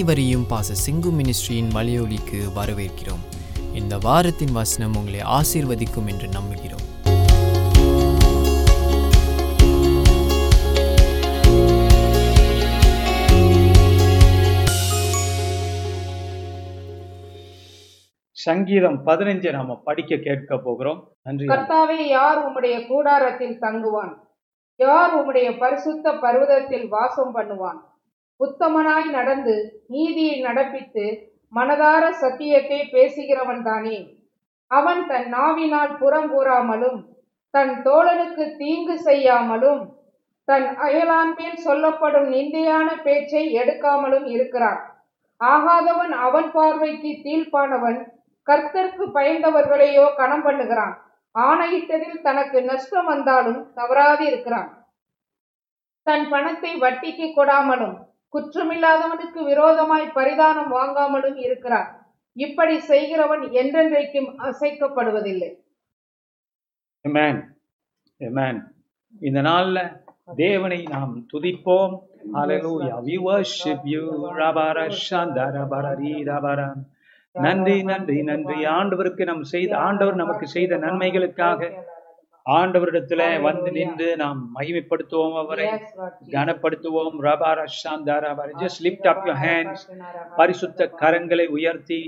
அனைவரையும் பாச சிங்கு மினிஸ்ட்ரியின் மலையொலிக்கு வரவேற்கிறோம். இந்த வாரத்தின் வசனம் உங்களை ஆசீர்வதிக்கும் என்று நம்புகிறோம். சங்கீதம் பதினஞ்சை நாம படிக்க கேட்க போகிறோம். நன்றி. கர்த்தாவே யார் உம்முடைய கூடாரத்தில் தங்குவான்? யார் உம்முடைய பரிசுத்த பர்வதத்தில் வாசம் பண்ணுவான்? உத்தமனாய் நடந்து நீதியை நடப்பித்து மனதார சத்தியத்தை பேசுகிறவன் தானே. அவன் தன் நாவினால் புறம் கூறாமலும் தன் தோழனுக்கு தீங்கு செய்யாமலும் தன் அயலான் மேல் சொல்லப்படும் நிந்தையான பேச்சை எடுக்காமலும் இருக்கிறான். ஆகாதவன் அவன் பார்வைக்கு தீழ்ப்பானவன் கர்த்தர்க்கு பயந்தவர்களையோ கணம் பண்ணுகிறான். ஆணையிட்டதில் தனக்கு நஷ்டம் வந்தாலும் தவறாது இருக்கிறான். தன் பணத்தை வட்டிக்கு கொடாமலும் குற்றமில்லாதவனுக்கு விரோதமாய் பரிதானம் வாங்காமலும் இருக்கிறான் இப்படி செய்கிறவன் என்றென்றைக்கும் அசைக்கப்படுவதில்லை. இந்த நாள்ல தேவனை நாம் துதிப்போம். நன்றி நன்றி நன்றி. ஆண்டவருக்கு நாம் செய்த ஆண்டவர் நமக்கு செய்த நன்மைகளுக்காக ஆண்டவரிடத்துல வந்து நின்று நாம் மகிமைப்படுத்துவோம் அவரை கனப்படுத்துவோம் பரிசுத்த கரங்களை உயர்த்தி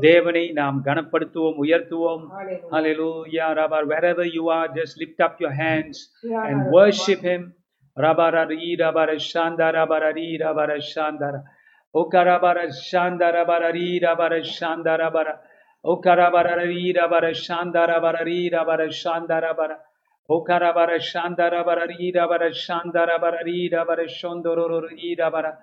தேவனை நாம் கனப்படுத்துவோம் உயர்த்துவோம் Hallelujah, Rabba, wherever you are, just lift up your hands and worship Him. Rabarari, Rabarashanda, Rabarari, Rabarashandara. Okarabara, Rabarari, Rabarashanda, Rabara. Okarabara, Rabarashanda, Rabarari, Rabarashandara, Rabara. Okara bara shandara bara rira bara shandara bara rira bara shondoro rira bara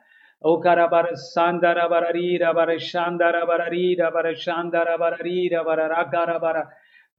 Okara bara sandara bara rira bara shandara bara rira bara shandara bara rira bara rakara bara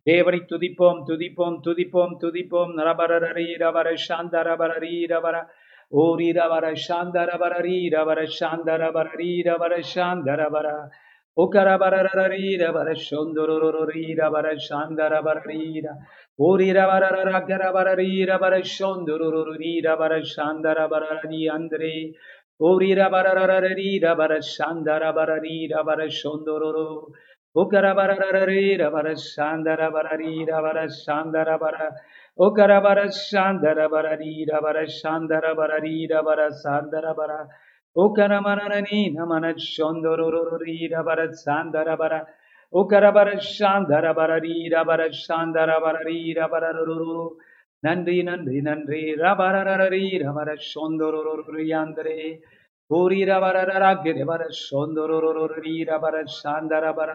Devri tu di pom tu di pom tu di pom tu di pom rabara rira bara shandara bara rira bara Ori rabara shandara bara rira bara shandara bara rira bara shandara bara Okarabararira barashondorororira barashandarabarira. Orirabararakarabararira barashondorororira barashandarabari andre. Orirabararirira barashandarabarira barashondororo. Okarabararira barashandarabarira barashandarabara. Okarabarashandarabarira barashandarabarira barashandarabara. Okaramarani namanat shandororori rabarat sandarabara. Okarabarat shandarabarari rabarat shandarabari rabararororo. நன்றி நன்றி நன்றி ரபரரரி ரபர சோந்தொரொரொரி Andre ஓரி ரபரரராகிரபர சோந்தொரொரொரி ரபர சாந்தரபர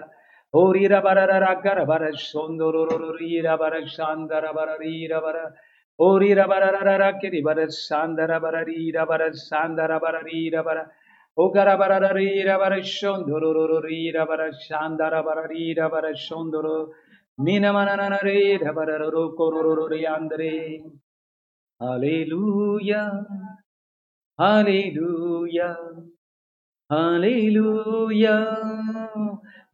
ஓரி ரபரரராகரபர சோந்தொரொரொரி ரபர சாந்தரபர ரீரபர Ori rabararara kiri barasanda ra rabarasanda ri rabara. Ogara ra bara ri ra bara o gara bara ra ri ra baras shondoro ro ro ri ra barasanda ra bara ri ra baras shondoro rabarashanda rabarari rabarashondoro. Nina mananana re ro ro re andre. Hallelujah. Hallelujah. Hallelujah.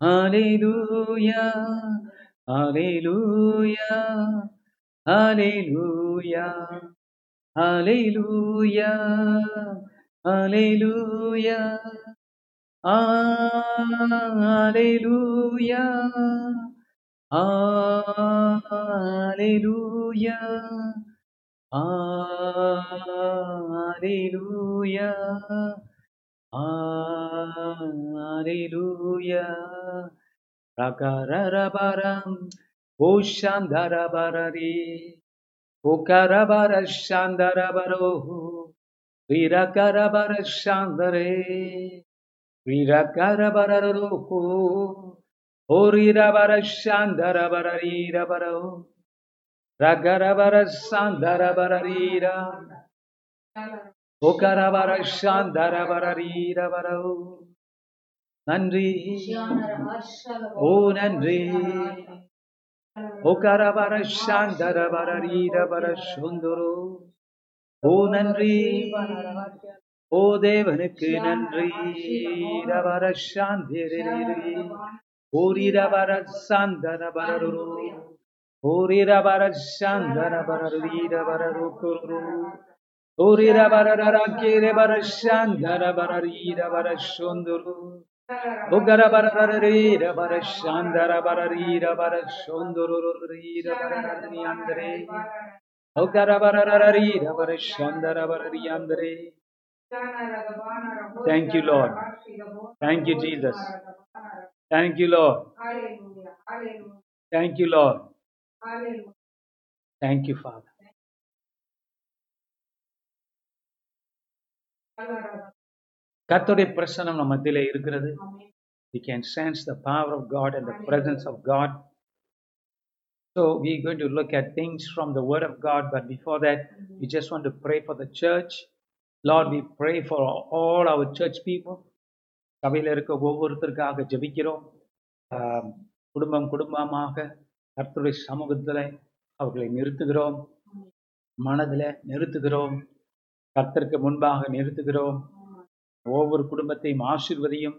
Hallelujah. Hallelujah. அலையூயா அலையூயா அலையூயா அலையூயா அலையூயா அலையூயா Hallelujah. Rakararabaram, O Shandarabarari, O Karabara Shandarabaro, Virakarabara Shandare, Virakarabararoko, O Rirabara Shandarabarari Rabaro, Ragarabara Sandarabararira, O Karabara Shandarabarari Rabaro, நன்றி ஓ நன்றி Okarabara Shandarabara Rirabara Shundoro. O Nandri. O Devanake Nandri. Rabara Shandhiri. Ori Rabara Sandarabara. Ori Rabara Shandarabara Rirabara Rokoro. Ori Rabara Rakirabara Shandarabara Rirabara Shundoro. Bogara bara bara re ra bara shandara bara re ra bara shondoro re Thank you, Lord. Thank you, Jesus. Thank you, Lord. Thank you, Lord. Thank you, Father. கர்த்தருடைய பிரசனம் நம்ம மத்தியில இருக்கிறது we can sense the power of God and the presence of God. So we're going to look at things from the Word of God, but before that, we just want to pray for the church. Lord, we pray for all our church people. சபையில் இருக்க ஒவ்வொருத்தருக்காக ஜெபிக்கிறோம் குடும்பம் குடும்பமாக கர்த்தருடைய சமூகத்தில் அவர்களை நிறுத்துகிறோம் மனதில் நிறுத்துகிறோம் கர்த்தருக்கு முன்பாக நிறுத்துகிறோம் ஒவ்வொரு குடும்பத்தையும் ஆசிர்வதியும்.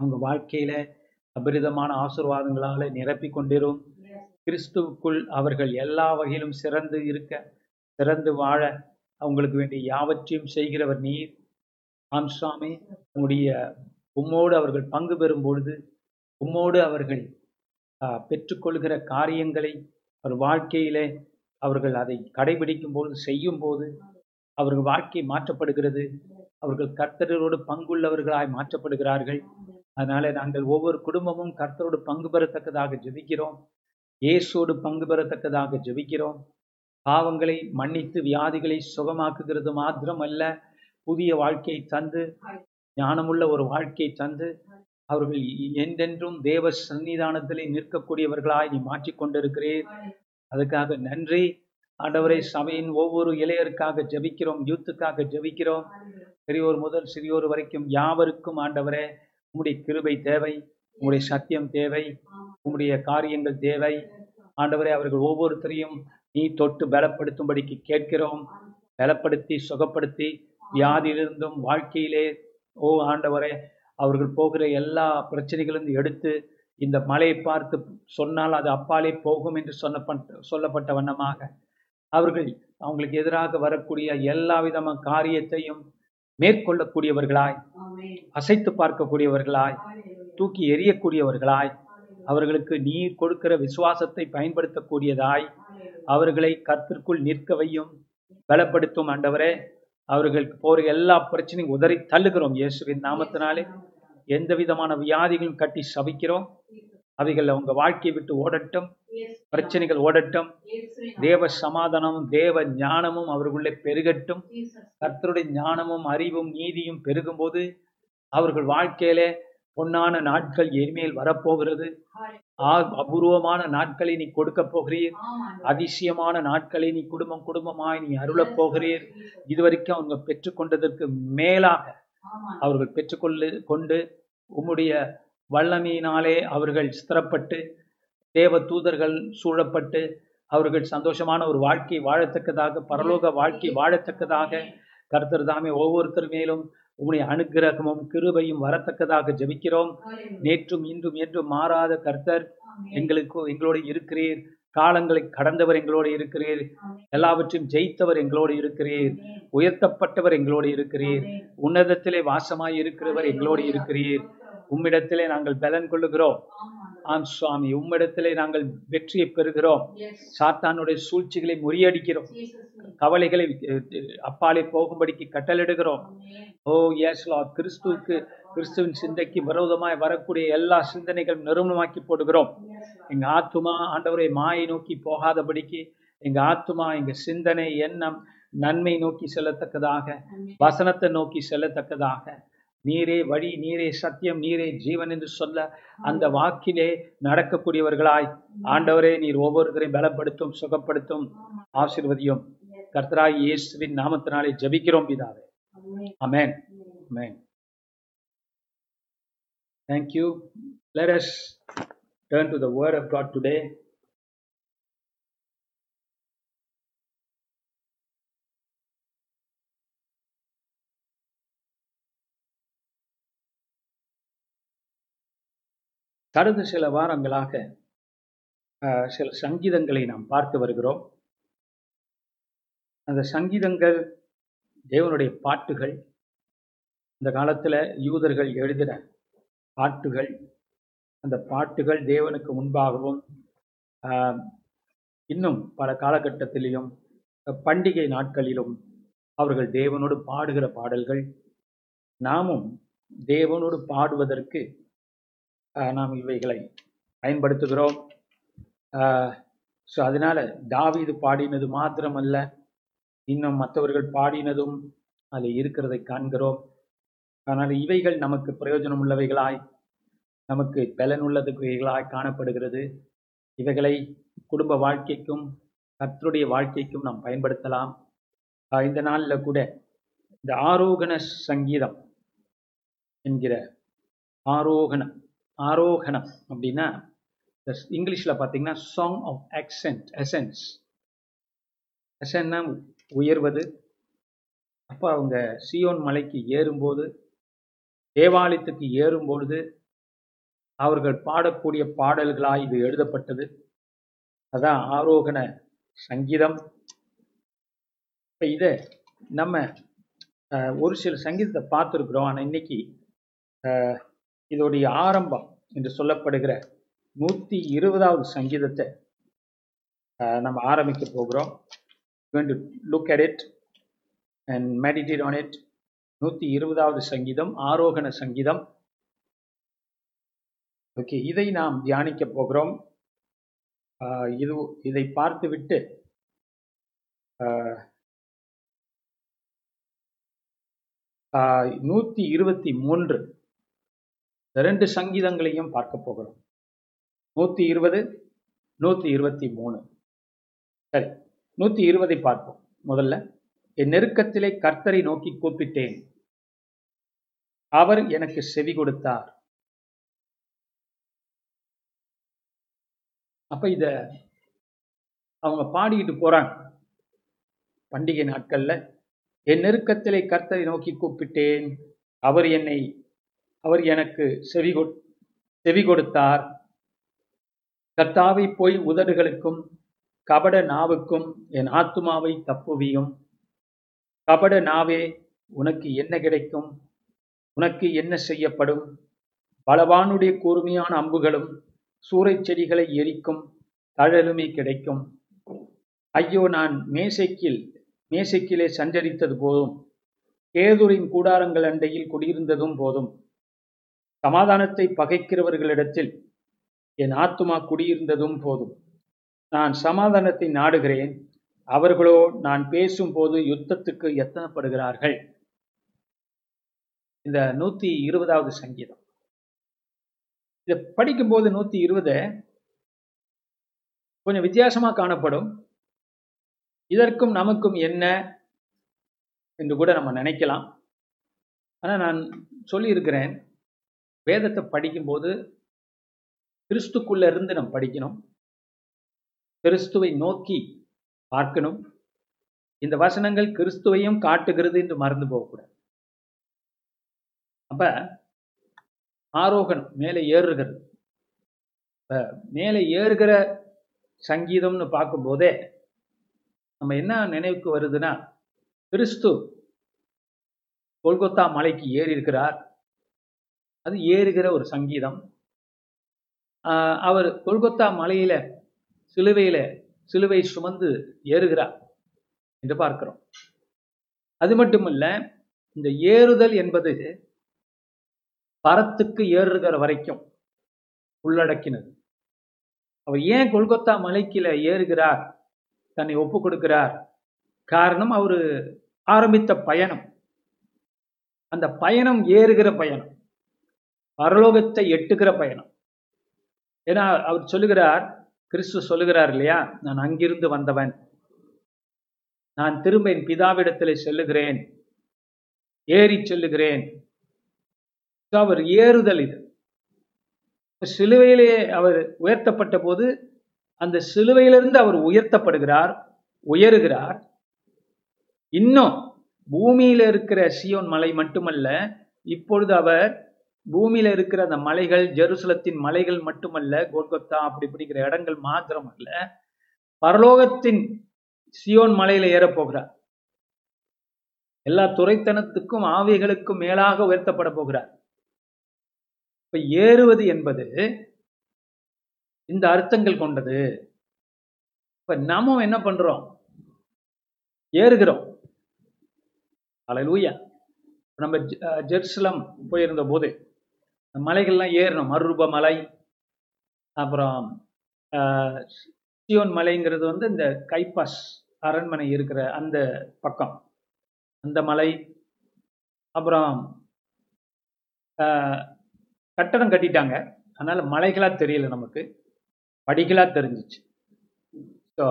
அவங்க வாழ்க்கையில அபரிதமான ஆசிர்வாதங்களால நிரப்பி கொண்டிரும். கிறிஸ்துவுக்குள் அவர்கள் எல்லா வகையிலும் சிறந்து இருக்க சிறந்து வாழ அவங்களுக்கு வேண்டிய யாவற்றையும் செய்கிறவர் நீர். ஆம் சுவாமி. உம்மோடு அவர்கள் பங்கு பெறும் பொழுது உம்மோடு அவர்கள் பெற்றுக்கொள்கிற காரியங்களை அவர் வாழ்க்கையிலே அவர்கள் அதை கடைபிடிக்கும் போது செய்யும் போது அவர்கள் வாழ்க்கை மாற்றப்படுகிறது. அவர்கள் கர்த்தரோடு பங்குள்ளவர்களாய் மாற்றப்படுகிறார்கள். அதனால நாங்கள் ஒவ்வொரு குடும்பமும் கர்த்தரோடு பங்கு பெறத்தக்கதாக ஜெபிக்கிறோம். இயேசோடு பங்கு பெறத்தக்கதாக ஜெபிக்கிறோம். பாவங்களை மன்னித்து வியாதிகளை சுகமாக்குகிறது மாத்திரமல்ல புதிய வாழ்க்கையை தந்து ஞானமுள்ள ஒரு வாழ்க்கையை தந்து அவர்கள் என்றென்றும் தேவ சன்னிதானத்திலே நிற்கக்கூடியவர்களாய் நீ மாற்றிக்கொண்டிருக்கிறீர் அதுக்காக நன்றி. ஆண்டவரை சபையின் ஒவ்வொரு இளையருக்காக ஜெபிக்கிறோம் யூத்துக்காக ஜெபிக்கிறோம். பெரியோர் முதல் சிறியோர் வரைக்கும் யாவருக்கும் ஆண்டவரே உம்முடைய கிருபை தேவை உம்முடைய சத்தியம் தேவை உம்முடைய காரியங்கள் தேவை. ஆண்டவரே அவர்கள் ஒவ்வொருத்தரையும் நீ தொட்டு பலப்படுத்தும்படிக்கு கேட்கிறோம். பலப்படுத்தி சுகப்படுத்தி வியாதியிலிருந்தும் வாழ்க்கையிலே ஓ ஆண்டவரே அவர்கள் போகிற எல்லா பிரச்சனைகளும் எடுத்து இந்த மலையை பார்த்து சொன்னால் அது அப்பாலே போகும் என்று சொன்னப்பட்ட சொல்லப்பட்ட வண்ணமாக. அவர்கள் அவங்களுக்கு எதிராக வரக்கூடிய எல்லா விதமான காரியத்தையும் மேற்கொள்ளக்கூடியவர்களாய். அசைத்து பார்க்கக்கூடியவர்களாய் தூக்கி எறியக்கூடியவர்களாய் அவர்களுக்கு நீர் கொடுக்கிற விசுவாசத்தை பயன்படுத்தக்கூடியதாய் அவர்களை கர்த்தருக்குள் நிற்க வையும் பலப்படுத்தும் ஆண்டவரே. அவர்களுக்கு போற எல்லா பிரச்சனையும் உதறி தள்ளுகிறோம் இயேசுவின் நாமத்தினாலே. எந்த விதமான வியாதிகளும் கட்டி சபிக்கிறோம் அவைகள் அவங்க வாழ்க்கையை விட்டு ஓடட்டும். பிரச்சனைகள் ஓடட்டும். தேவ சமாதானமும் தேவ ஞானமும் அவர்களுள்ளே பெருகட்டும். கர்த்தருடைய ஞானமும் அறிவும் நீதியும் பெருகும்போது அவர்கள் வாழ்க்கையிலே பொன்னான நாட்கள் எரிமேல் வரப்போகிறது. ஆ- அபூர்வமான நாட்களை நீ கொடுக்க போகிறீர். அதிசயமான நாட்களை நீ குடும்பம் குடும்பமாய் நீ அருளப் போகிறீர். இதுவரைக்கும் அவங்க பெற்றுக்கொண்டதற்கு மேலாக அவர்கள் பெற்றுக்கொள்ளு கொண்டு உம்முடைய வல்லமையினாலே அவர்கள் ஸ்திரப்பட்டு தேவ தூதர்கள் சூழப்பட்டு அவர்கள் சந்தோஷமான ஒரு வாழ்க்கை வாழத்தக்கதாக பரலோக வாழ்க்கை வாழத்தக்கதாக கர்த்தர் தாமே ஒவ்வொருத்தர் மேலும் உம்முடைய அனுக்கிரகமும் கிருபையும் வரத்தக்கதாக ஜெபிக்கிறோம். நேற்றும் இன்றும் என்றும் மாறாத கர்த்தர் எங்களுக்கு எங்களோடு இருக்கிறீர். காலங்களை கடந்தவர் எங்களோடு இருக்கிறீர். எல்லாவற்றையும் ஜெயித்தவர் எங்களோடு இருக்கிறீர். உயர்த்தப்பட்டவர் எங்களோடு இருக்கிறீர். உன்னதத்திலே வாசமாய் இருக்கிறவர் எங்களோடு இருக்கிறீர். உம்மிடத்திலே நாங்கள் பலன் கொள்ளுகிறோம். ஆம் சுவாமி உம்மிடத்திலே நாங்கள் வெற்றியை பெறுகிறோம். சாத்தானுடைய சூழ்ச்சிகளை முறியடிக்கிறோம். கவலைகளை அப்பாலே போகும்படிக்கு கட்டளிடுகிறோம் ஓ லார்ட் கிறிஸ்துவுக்கு கிறிஸ்துவின் சிந்தைக்கு விரோதமாய் வரக்கூடிய எல்லா சிந்தனைகளும் நிறுவனமாக்கி போடுகிறோம். எங்க ஆத்துமா ஆண்டவரை மாயை நோக்கி போகாதபடிக்கு எங்க ஆத்துமா எங்க சிந்தனை எண்ணம் நன்மை நோக்கி செல்லத்தக்கதாக வசனத்தை நோக்கி செல்லத்தக்கதாக நீரே வழி நீரே சத்தியம் நீரே ஜீவன் என்று சொல்ல அந்த வாக்கிலே நடக்கக்கூடியவர்களாய். ஆண்டவரே நீர் ஒவ்வொருத்தரையும் பலப்படுத்தும் சுகப்படுத்தும் ஆசீர்வதியும். கர்த்தராய் இயேசுவின் நாமத்தினாலே ஜெபிக்கிறோம் பிதாவே. Amen. Thank you. Let us turn to the Word of God today. கடந்த சில வாரங்களாக சில சங்கீதங்களை நாம் பார்த்து வருகிறோம். அந்த சங்கீதங்கள் தேவனுடைய பாட்டுகள் இந்த காலத்தில் யூதர்கள் எழுதின பாட்டுகள் அந்த பாட்டுகள் தேவனுக்கு முன்பாகவும் இன்னும் பல காலகட்டத்திலையும் பண்டிகை நாட்களிலும் அவர்கள் தேவனோடு பாடுகிற பாடல்கள் நாமும் தேவனோடு பாடுவதற்கு நாம் இவைகளை பயன்படுத்துகிறோம். ஸோ அதனால தாவீது பாடினது மாத்திரமல்ல இன்னும் மற்றவர்கள் பாடினதும் அதில் இருக்கிறதை காண்கிறோம். அதனால் இவைகள் நமக்கு பிரயோஜனம் உள்ளவைகளாய் நமக்கு பலனுள்ளதுகளாய் காணப்படுகிறது. இவைகளை குடும்ப வாழ்க்கைக்கும் கத்தருடைய வாழ்க்கைக்கும் நாம் பயன்படுத்தலாம். இந்த நாளில் கூட இந்த ஆரோகண சங்கீதம் என்கிற ஆரோகணம் ஆரோகணம் அப்படின்னா இங்கிலீஷில் பார்த்தீங்கன்னா சாங் ஆஃப் accent எசன்ஸ் எசன்னா உயர்வது அப்போ அவங்க சியோன் மலைக்கு ஏறும்போது தேவாலயத்துக்கு ஏறும் பொழுது அவர்கள் பாடக்கூடிய பாடல்களாய் இது எழுதப்பட்டது. அதான் ஆரோகண சங்கீதம். இப்போ இதை நம்ம ஒரு சில சங்கீதத்தை பார்த்துருக்குறோம். ஆனால் இன்னைக்கு இதோடைய ஆரம்பம் என்று சொல்லப்படுகிற நூற்றி இருபதாவது சங்கீதத்தை நம்ம ஆரம்பிக்க போகிறோம். Going to look at it and meditate on it. நூற்றி இருபதாவது சங்கீதம் ஆரோகண சங்கீதம். ஓகே இதை நாம் தியானிக்க போகிறோம். இது இதை பார்த்துவிட்டு நூற்றி இருபத்தி மூன்று ரெண்டு சங்கீதங்களையும் பார்க்க போகிறோம். நூற்றி இருபது நூற்றி இருபத்தி மூணு. சரி நூற்றி இருபதை பார்ப்போம். முதல்ல என் நெருக்கத்திலே கர்த்தரை நோக்கி கூப்பிட்டேன். அவர் எனக்கு செவி கொடுத்தார். அப்ப இத அவங்க பாடிக்கிட்டு போறாங்க. பண்டிகை நாட்கள்ல என் நெருக்கத்திலே கர்த்தரை நோக்கி கூப்பிட்டேன். அவர் என்னை அவர் எனக்கு செவி கொ- செவி கொடுத்தார். கத்தாவை போய் உதடுகளுக்கும் கபட நாவுக்கும் என் ஆத்துமாவை தப்புவியும். கபட நாவே உனக்கு என்ன கிடைக்கும்? உனக்கு என்ன செய்யப்படும்? பலவானுடைய கூர்மையான அம்புகளும் சூறைச் செடிகளை எரிக்கும் தழலுமே கிடைக்கும். ஐயோ நான் மேசைக்கில் மேசைக்கிலே சஞ்சரித்தது போதும். கேதுரின் கூடாரங்கள் அண்டையில் குடியிருந்ததும் போதும். சமாதானத்தை பகைக்கிறவர்களிடத்தில் என் ஆத்துமா குடியிருந்ததும் போதும். நான் சமாதானத்தை நாடுகிறேன். அவர்களோ நான் பேசும்போது யுத்தத்துக்கு எத்தனப்படுகிறார்கள்? இந்த நூத்தி இருபதாவது சங்கீதம். இதை படிக்கும்போது நூத்தி இருபது கொஞ்சம் வித்தியாசமா காணப்படும். இதற்கும் நமக்கும் என்ன என்று கூட நம்ம நினைக்கலாம். ஆனா நான் சொல்லியிருக்கிறேன். வேதத்தை படிக்கும்போது கிறிஸ்துக்குள்ள இருந்து நம்ம படிக்கணும். கிறிஸ்துவை நோக்கி பார்க்கணும். இந்த வசனங்கள் கிறிஸ்துவையும் காட்டுகிறது என்று மறந்து போகக்கூடாது. அப்ப ஆரோகணம் மேலே ஏறுகிறது. மேலே ஏறுகிற சங்கீதம்னு பார்க்கும்போதே நம்ம என்ன நினைவுக்கு வருதுன்னா கிறிஸ்து கொல்கத்தா மலைக்கு ஏறி இருக்கிறார் அது ஏறுகிற ஒரு சங்கீதம். அவர் கொல்கத்தா மலையில சிலுவையில சிலுவை சுமந்து ஏறுகிறார் என்று பார்க்கிறோம். அது மட்டுமல்ல இந்த ஏறுதல் என்பது பரத்துக்கு ஏறுகிற வரைக்கும் உள்ளடக்கினது. அவர் ஏன் கொல்கத்தா மலைக்கில ஏறுகிறார் தன்னை ஒப்பு கொடுக்கிறார்? காரணம் அவர் ஆரம்பித்த பயணம். அந்த பயணம் ஏறுகிற பயணம். பரலோகத்தை எட்டுக்கிற பயணம். ஏன்னா அவர் சொல்லுகிறார் கிறிஸ்து சொல்லுகிறார் இல்லையா? நான் அங்கிருந்து வந்தவன். நான் திரும்ப என் பிதாவிடத்தில் செல்லுகிறேன். ஏறி செல்லுகிறேன். அவர் ஏறுதல் இது. சிலுவையிலே அவர் உயர்த்தப்பட்ட போது அந்த சிலுவையிலிருந்து அவர் உயர்த்தப்படுகிறார் உயருகிறார். இன்னும் பூமியில இருக்கிற சியோன் மலை மட்டுமல்ல இப்பொழுது அவர் பூமியில இருக்கிற அந்த மலைகள் ஜெருசலத்தின் மலைகள் மட்டுமல்ல கோல்கொத்தா அப்படி பிடிக்கிற இடங்கள் மாத்திரம் அல்ல பரலோகத்தின் சியோன் மலையில ஏறப் போகிறார் எல்லா துறைத்தனத்துக்கும் ஆவிகளுக்கும் மேலாக உயர்த்தப்பட போகிறார். இப்ப ஏறுவது என்பது இந்த அர்த்தங்கள் கொண்டது. இப்ப நாமும் என்ன பண்றோம்? ஏறுகிறோம். அலலூயா நம்ம ஜெ- ஜெருசலம் போயிருந்த போது மலைகள்லாம் ஏறணும். மறுரூப மலை அப்புறம் சியோன் மலைங்கிறது வந்து இந்த கைப்பாஸ் அரண்மனை இருக்கிற அந்த பக்கம். அந்த மலை அப்புறம் கட்டடம் கட்டிட்டாங்க. அதனால் மலைகளா தெரியல நமக்கு. படிகளா தெரிஞ்சிச்சு. ஸோ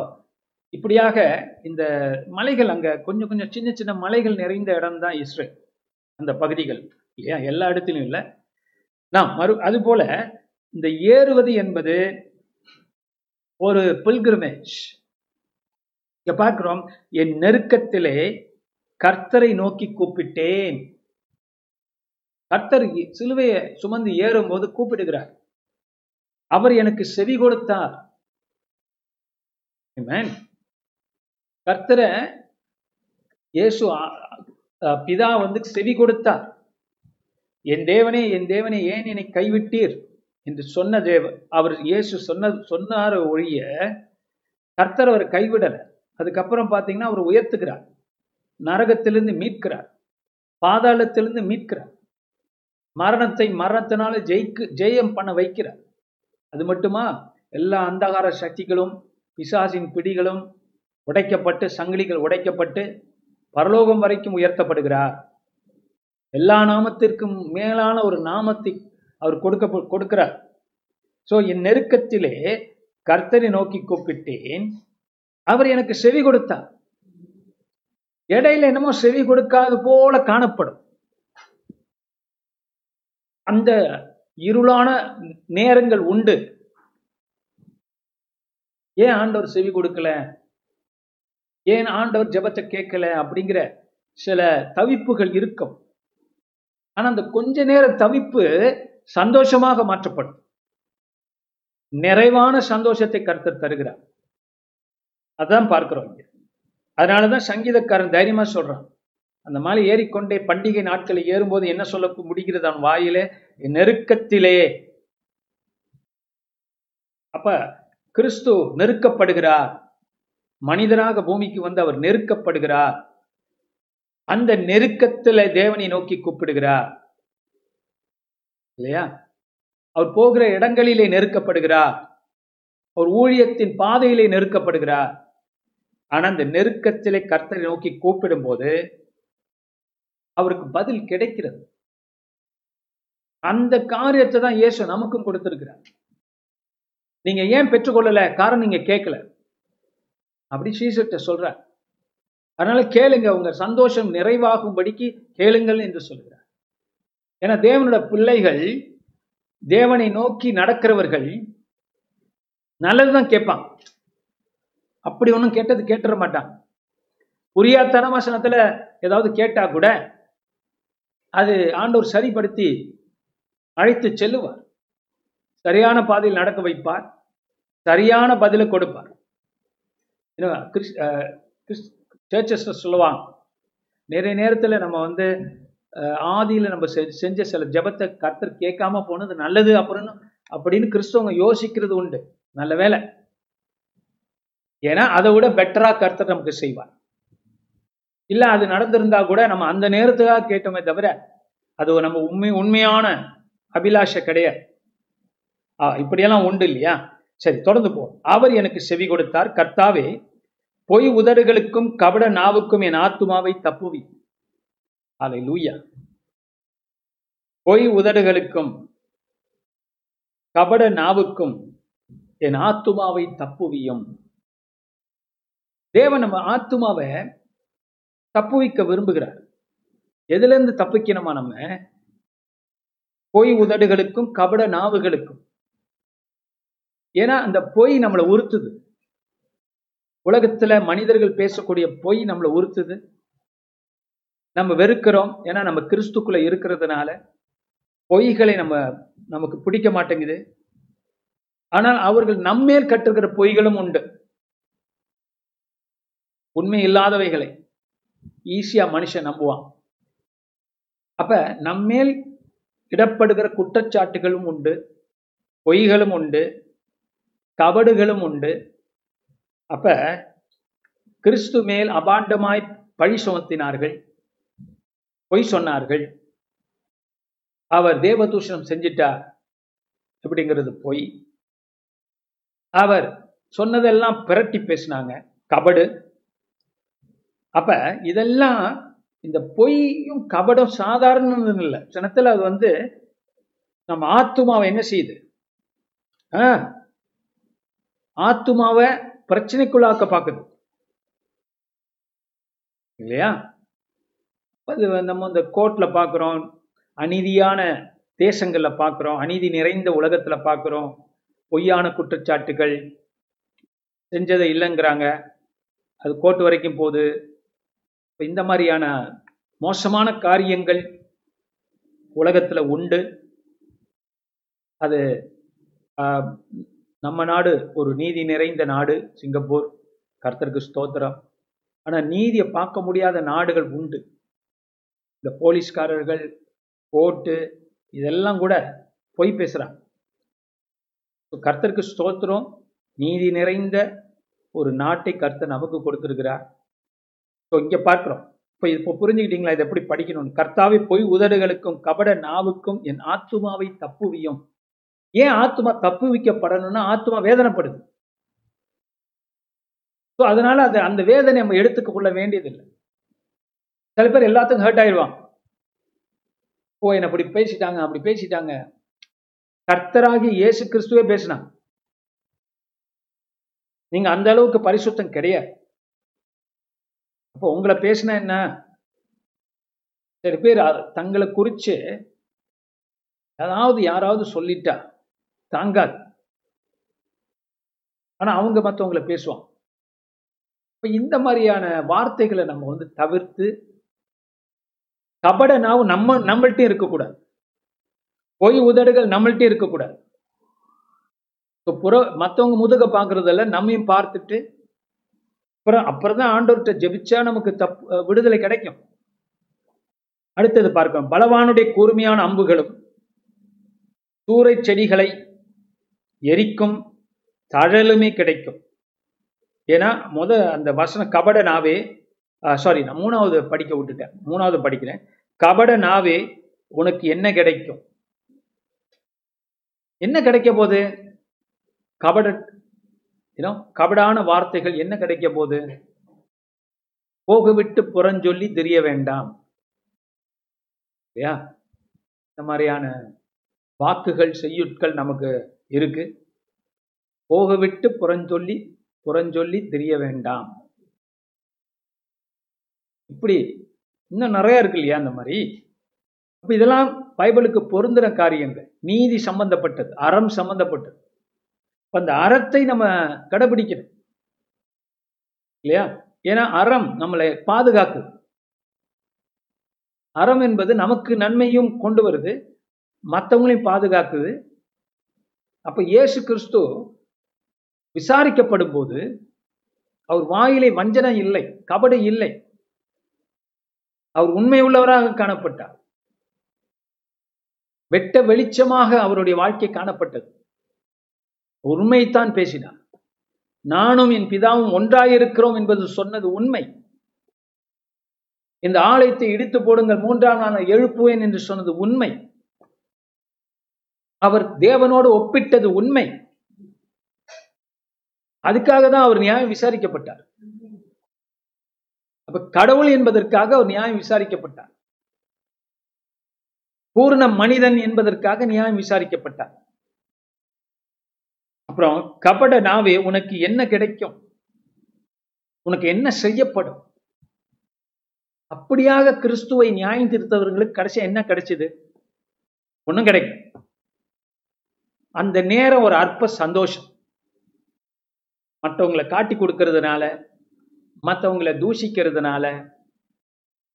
இப்படியாக இந்த மலைகள் அங்கே கொஞ்சம் கொஞ்சம் சின்ன சின்ன மலைகள் நிறைந்த இடம் தான் இஸ்ரேல். அந்த பகுதிகள். இல்லையா? எல்லா இடத்துலையும் இல்லை. நாம் மறு அதுபோல இந்த ஏறுவது என்பது ஒரு பில்கிரமேஜ் இங்க பார்க்கிறோம் என் நெருக்கத்திலே கர்த்தரை நோக்கி கூப்பிட்டேன். கர்த்தர் சிலுவையை சுமந்து ஏறும் போது கூப்பிடுகிறார். அவர் எனக்கு செவி கொடுத்தார். கர்த்தரை இயேசு பிதா வந்து செவி கொடுத்தார். என் தேவனே என் தேவனே ஏன் என்னை கைவிட்டீர்? என்று சொன்ன தேவ அவர் இயேசு சொன்ன சொன்னார ஒழிய கர்த்தர் அவர் கைவிடலை. அதுக்கப்புறம் பார்த்தீங்கன்னா அவர் உயர்த்துகிறார். நரகத்திலிருந்து மீட்கிறார். பாதாளத்திலிருந்து மீட்கிறார். மரணத்தை மரணத்தினால ஜெயிக்கு ஜெயம் பண்ண வைக்கிறார். அது மட்டுமா? எல்லா அந்தகார சக்திகளும் பிசாசின் பிடிகளும் உடைக்கப்பட்டு சங்கிலிகள் உடைக்கப்பட்டு பரலோகம் வரைக்கும் உயர்த்தப்படுகிறார். எல்லா நாமத்திற்கும் மேலான ஒரு நாமத்தை அவர் கொடுக்க கொடுக்கிறார். சோ என் நெருக்கத்திலே கர்த்தரை நோக்கி கூப்பிட்டேன். அவர் எனக்கு செவி கொடுத்தார். இடையில என்னமோ செவி கொடுக்காது போல காணப்படும். அந்த இருளான நேரங்கள் உண்டு. ஏன் ஆண்டவர் செவி கொடுக்கல? ஏன் ஆண்டவர் ஜெபத்தை கேட்கல? அப்படிங்கிற சில தவிப்புகள் இருக்கும். ஆனா அந்த கொஞ்ச நேர தவிப்பு சந்தோஷமாக மாற்றப்படும். நிறைவான சந்தோஷத்தை கருத்தர் தருகிறார். அதான் பார்க்கிறோம் இங்க. அதனாலதான் சங்கீதக்காரன் தைரியமா சொல்றான். அந்த மாதிரி ஏறிக்கொண்டே பண்டிகை நாட்களில் ஏறும்போது என்ன சொல்ல முடிகிறது அவன் வாயிலே? நெருக்கத்திலே. அப்ப கிறிஸ்து நெருக்கப்படுகிறார். மனிதராக பூமிக்கு வந்து அவர் நெருக்கப்படுகிறார். அந்த நெருக்கத்துல தேவனை நோக்கி கூப்பிடுகிறார். இல்லையா? அவர் போகிற இடங்களிலே நெருக்கப்படுகிறார். அவர் ஊழியத்தின் பாதையிலே நெருக்கப்படுகிறார். ஆனா அந்த நெருக்கத்திலே கர்த்தரை நோக்கி கூப்பிடும் போது அவருக்கு பதில் கிடைக்கிறது. அந்த காரியத்தை தான் இயேசு நமக்கும் கொடுத்திருக்கிறார். நீங்க ஏன் பெற்றுக்கொள்ளல? காரணம் நீங்க கேட்கல அப்படி சீசர்கிட்ட சொல்ற அதனால கேளுங்க உங்க சந்தோஷம் நிறைவாகும்படிக்கு கேளுங்கள் என்று சொல்கிறார். ஏன்னா தேவனோட பிள்ளைகள் தேவனை நோக்கி நடக்கிறவர்கள் நல்லதுதான் கேட்பான் அப்படி ஒன்றும் கேட்டது கேட்டுற மாட்டான் புரியாதன வசனத்துல ஏதாவது கேட்டா கூட அது ஆண்டோர் சரிப்படுத்தி அழைத்து செல்லுவார். சரியான பாதையில் நடக்க வைப்பார். சரியான பதிலை கொடுப்பார். சர்ச்சஸ்ல சொல்லுவாங்க. நிறைய நேரத்துல நம்ம வந்து ஆதியில் ஆதியில நம்ம செஞ்ச சில ஜெபத்தை கர்த்தர் கேட்காம போனது நல்லது அப்புறம் அப்படின்னு கிறிஸ்தவங்க யோசிக்கிறது உண்டு. நல்ல வேலை ஏன்னா அதை விட பெட்டரா கர்த்தர் நமக்கு செய்வார். இல்ல அது நடந்திருந்தா கூட நம்ம அந்த நேரத்துக்காக கேட்டோமே தவிர அது நம்ம உண்மை உண்மையான அபிலாஷை கிடையாது. இப்படியெல்லாம் உண்டு இல்லையா? சரி தொடர்ந்து போ அவர் எனக்கு செவி கொடுத்தார். கர்த்தாவே பொய் உதடுகளுக்கும் கபட நாவுக்கும் என் ஆத்துமாவை தப்புவி. அலை லூயா பொய் உதடுகளுக்கும் கபட நாவுக்கும் என் ஆத்துமாவை தப்புவியும். தேவன் நம்ம ஆத்துமாவை தப்புவிக்க விரும்புகிறார். எதுல இருந்து தப்பிக்கணுமா நம்ம? பொய் உதடுகளுக்கும் கபட நாவுகளுக்கும். ஏன்னா அந்த பொய் நம்மளை உறுத்துது. உலகத்துல மனிதர்கள் பேசக்கூடிய பொய் நம்மளை உறுத்துது. நம்ம வெறுக்கிறோம். ஏன்னா நம்ம கிறிஸ்துக்குள்ள இருக்கிறதுனால பொய்களை நம்ம நமக்கு பிடிக்க மாட்டேங்குது. ஆனால் அவர்கள் நம்மேல் கட்டுகிற பொய்களும் உண்டு. உண்மை இல்லாதவைகளை ஈஸியா மனுஷன் நம்புவான். அப்ப நம்மேல் இடப்படுகிற குற்றச்சாட்டுகளும் உண்டு பொய்களும் உண்டு கபடுகளும் உண்டு. அப்ப கிறிஸ்து மேல் அபாண்டமாய் பழி சுமத்தினார்கள். பொய் சொன்னார்கள். அவர் தேவதூஷணம் செஞ்சிட்டார் அப்படிங்கிறது பொய். அவர் சொன்னதெல்லாம் பிரட்டி பேசினாங்க. கபடு. அப்ப இதெல்லாம் இந்த பொய்யும் கபடும் சாதாரண இல்லை. சினத்துல அது வந்து நம்ம ஆத்துமாவை என்ன செய்யுது? ஆத்துமாவை பிரச்சனைக்குள்ளாக்க பார்க்குது இல்லையா? அது நம்ம இந்த கோர்ட்ல பார்க்குறோம் அநீதியான தேசங்கள்ல பார்க்குறோம் அநீதி நிறைந்த உலகத்துல பார்க்குறோம் பொய்யான குற்றச்சாட்டுகள் செஞ்சதை இல்லைங்கிறாங்க. அது கோர்ட் வரைக்கும் போகுது. இப்போ இந்த மாதிரியான மோசமான காரியங்கள் உலகத்துல உண்டு. அது நம்ம நாடு ஒரு நீதி நிறைந்த நாடு சிங்கப்பூர். கர்த்தருக்கு ஸ்தோத்திரம். ஆனால் நீதியை பார்க்க முடியாத நாடுகள் உண்டு. இந்த போலீஸ்காரர்கள் கோர்ட்டு இதெல்லாம் கூட பொய் பேசுகிறான் கர்த்தருக்கு ஸ்தோத்திரம். நீதி நிறைந்த ஒரு நாட்டை கர்த்தர் நமக்கு கொடுத்துருக்கிறார். ஸோ இங்கே பார்க்குறோம். இப்போ இப்போ புரிஞ்சுக்கிட்டீங்களா? இதை எப்படி படிக்கணும்னு? கர்த்தாவை பொய் உதடுகளுக்கும் கபட நாவுக்கும் என் ஆத்துமாவை தப்புவியும். ஏன் ஆத்துமா தப்புவிக்கப்படணும்னா ஆத்துமா வேதனைப்படுது? ஸோ அதனால அது அந்த வேதனை நம்ம எடுத்துக்க கொள்ள வேண்டியதில்லை. சில பேர் எல்லாத்துக்கும் ஹர்ட் ஆயிடுவான் ஓ என்னை அப்படி பேசிட்டாங்க அப்படி பேசிட்டாங்க. கர்த்தராகி இயேசு கிறிஸ்துவே பேசினான் நீங்க அந்த அளவுக்கு பரிசுத்தம் கிடையாது. அப்போ உங்களை பேசினா என்ன? சில பேர் தங்களை குறிச்சு ஏதாவது யாராவது சொல்லிட்டா தாங்காது. ஆனா அவங்க மற்றவங்களை பேசுவாங்க. இப்ப இந்த மாதிரியான வார்த்தைகளை நம்ம வந்து தவிர்த்து கபட நாவு நம்ம நம்மள்ட்டையும் இருக்கக்கூடாது. பொய் உதடுகள் நம்மள்ட்டையும் இருக்கக்கூடாது. இப்போ புற மற்றவங்க முதுக பார்க்கறதில்ல நம்மையும் பார்த்துட்டு அப்புறம் அப்புறம் தான் ஆண்டவர்கிட்ட ஜெபிச்சா நமக்கு தப் விடுதலை கிடைக்கும். அடுத்தது பார்க்கணும். பலவானுடைய கூர்மையான அம்புகளும் சூறை செடிகளை எரிக்கும் தழலுமே கிடைக்கும். ஏன்னா முத அந்த வசனம் கபட நாவே சாரி நான் மூணாவது படிக்க விட்டுட்டேன். மூணாவது படிக்கிறேன். கபட நாவே உனக்கு என்ன கிடைக்கும்? என்ன கிடைக்க போகுது? கபட கபடான வார்த்தைகள் என்ன கிடைக்க போகுது? போக விட்டு புறஞ்சொல்லி தெரிய வேண்டாம். இல்லையா? இந்த மாதிரியான வாக்குகள் செய்யுட்கள் நமக்கு இருக்கு. போக விட்டு புறஞ்சொல்லி புறஞ்சொல்லி தெரிய வேண்டாம். இப்படி இன்னும் நிறைய இருக்கு இல்லையா அந்த மாதிரி? அப்ப இதெல்லாம் பைபிளுக்கு பொருந்துற காரியங்கள். நீதி சம்பந்தப்பட்டது அறம் சம்பந்தப்பட்டது. அந்த அறத்தை நம்ம கடைபிடிக்கணும். இல்லையா? ஏன்னா அறம் நம்மளை பாதுகாக்குது. அறம் என்பது நமக்கு நன்மையும் கொண்டு வருது மற்றவங்களையும் பாதுகாக்குது அப்ப இயேசு கிறிஸ்து விசாரிக்கப்படும் போது அவர் வாயிலே வஞ்சனம் இல்லை கபடு இல்லை. அவர் உண்மை உள்ளவராக காணப்பட்டார். வெட்ட வெளிச்சமாக அவருடைய வாழ்க்கை காணப்பட்டது. உண்மைத்தான் பேசினார். நானும் என் பிதாவும் ஒன்றாயிருக்கிறோம் என்பது சொன்னது உண்மை. இந்த ஆலயத்தை இடித்து போடுங்கள் மூன்றாம் நான் எழுப்புவேன் என்று சொன்னது உண்மை. அவர் தேவனோடு ஒப்பிட்டது உண்மை. அதுக்காக தான் அவர் நியாயம் விசாரிக்கப்பட்டார். அப்ப கடவுள் என்பதற்காக அவர் நியாயம் விசாரிக்கப்பட்டார். பூர்ண மனிதன் என்பதற்காக நியாயம் விசாரிக்கப்பட்டார். அப்புறம் கபட நாவே உனக்கு என்ன கிடைக்கும்? உனக்கு என்ன செய்யப்படும்? அப்படியாக கிறிஸ்துவை நியாயம் திருத்தவர்களுக்கு கடைசி என்ன கிடைச்சது? ஒண்ணும் கிடைக்கும் அந்த நேரம் ஒரு அற்ப சந்தோஷம். மற்றவங்களை காட்டி கொடுக்கறதுனால மற்றவங்களை தூஷிக்கிறதுனால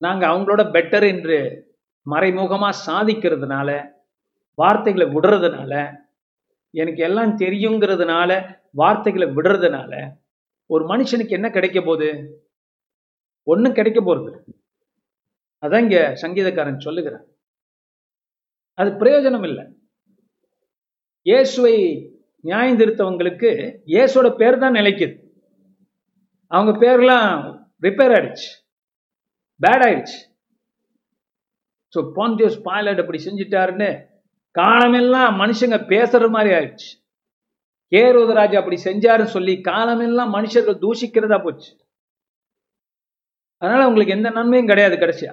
நாங்கள் அவங்களோட பெட்டர் என்று மறைமுகமாக சாதிக்கிறதுனால வார்த்தைகளை விடுறதுனால எனக்கு எல்லாம் தெரியுங்கிறதுனால வார்த்தைகளை விடுறதுனால ஒரு மனுஷனுக்கு என்ன கிடைக்க போகுது? ஒன்றும் கிடைக்க போகிறது அதான் இங்கே சங்கீதக்காரன் சொல்லுகிறான். அது பிரயோஜனம் இல்லை. இயேசுவை நியாயந்திருத்தவங்களுக்கு இயேசோட பேர் தான் நிலைக்குது. அவங்க பேர்லாம் ரிப்பேர் ஆயிடுச்சு. பேட் ஆயிடுச்சு. ஸோ பாண்டியோஸ் பாய்லட் அப்படி செஞ்சிட்டாருன்னு காலமெல்லாம் மனுஷங்க பேசுற மாதிரி ஆயிடுச்சு. கேரோதராஜா அப்படி செஞ்சாருன்னு சொல்லி காலமெல்லாம் மனுஷர்கள் தூஷிக்கிறதா போச்சு. அதனால உங்களுக்கு எந்த நன்மையும் கிடையாது கடைசியா.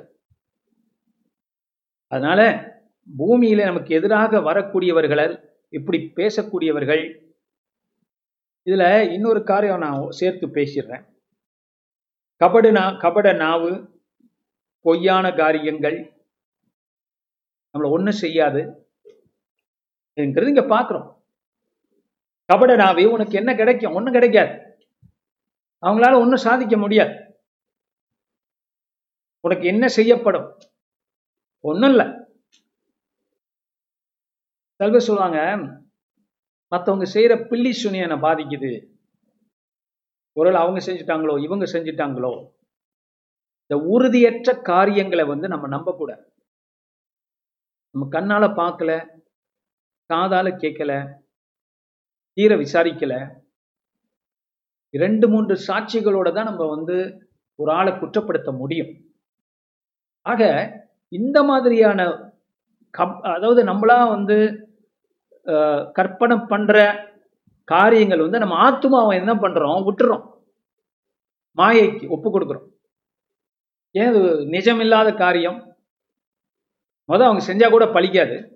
அதனால பூமியில நமக்கு எதிராக வரக்கூடியவர்களை இப்படி பேசக்கூடியவர்கள் இதுல இன்னொரு காரியம் நான் சேர்த்து பேசிடுறேன். கபடு நா கபட நாவு பொய்யான காரியங்கள் நம்மளை ஒண்ணும் செய்யாது என்கிறது இங்க பார்க்குறோம் கபட நாவே உனக்கு என்ன கிடைக்கும்? ஒண்ணும் கிடைக்காது. அவங்களால ஒண்ணும் சாதிக்க முடியாது. உனக்கு என்ன செய்யப்படும்? ஒண்ணும் இல்ல. சில பேர் சொல்லுவாங்க மற்றவங்க செய்கிற பில்லி சுனி என்னை பாதிக்குது. ஒருவேளை அவங்க செஞ்சுட்டாங்களோ இவங்க செஞ்சுட்டாங்களோ இந்த உறுதியற்ற காரியங்களை வந்து நம்ம நம்பக்கூடாது நம்ம கண்ணால பார்க்கல காதால கேட்கல தீர விசாரிக்கல. இரண்டு மூன்று சாட்சிகளோட தான் நம்ம வந்து ஒரு ஆளை குற்றப்படுத்த முடியும். ஆக இந்த மாதிரியான கப் அதாவது நம்மளா வந்து கற்பனை பண்ற காரியங்கள் வந்து நம்ம ஆத்மாவை என்ன பண்றோம்? விட்டுறோம். மாயைக்கு ஒப்பு கொடுக்குறோம். ஏன் இது நிஜமில்லாத காரியம்? முத அவங்க செஞ்சா கூட பழிக்காது.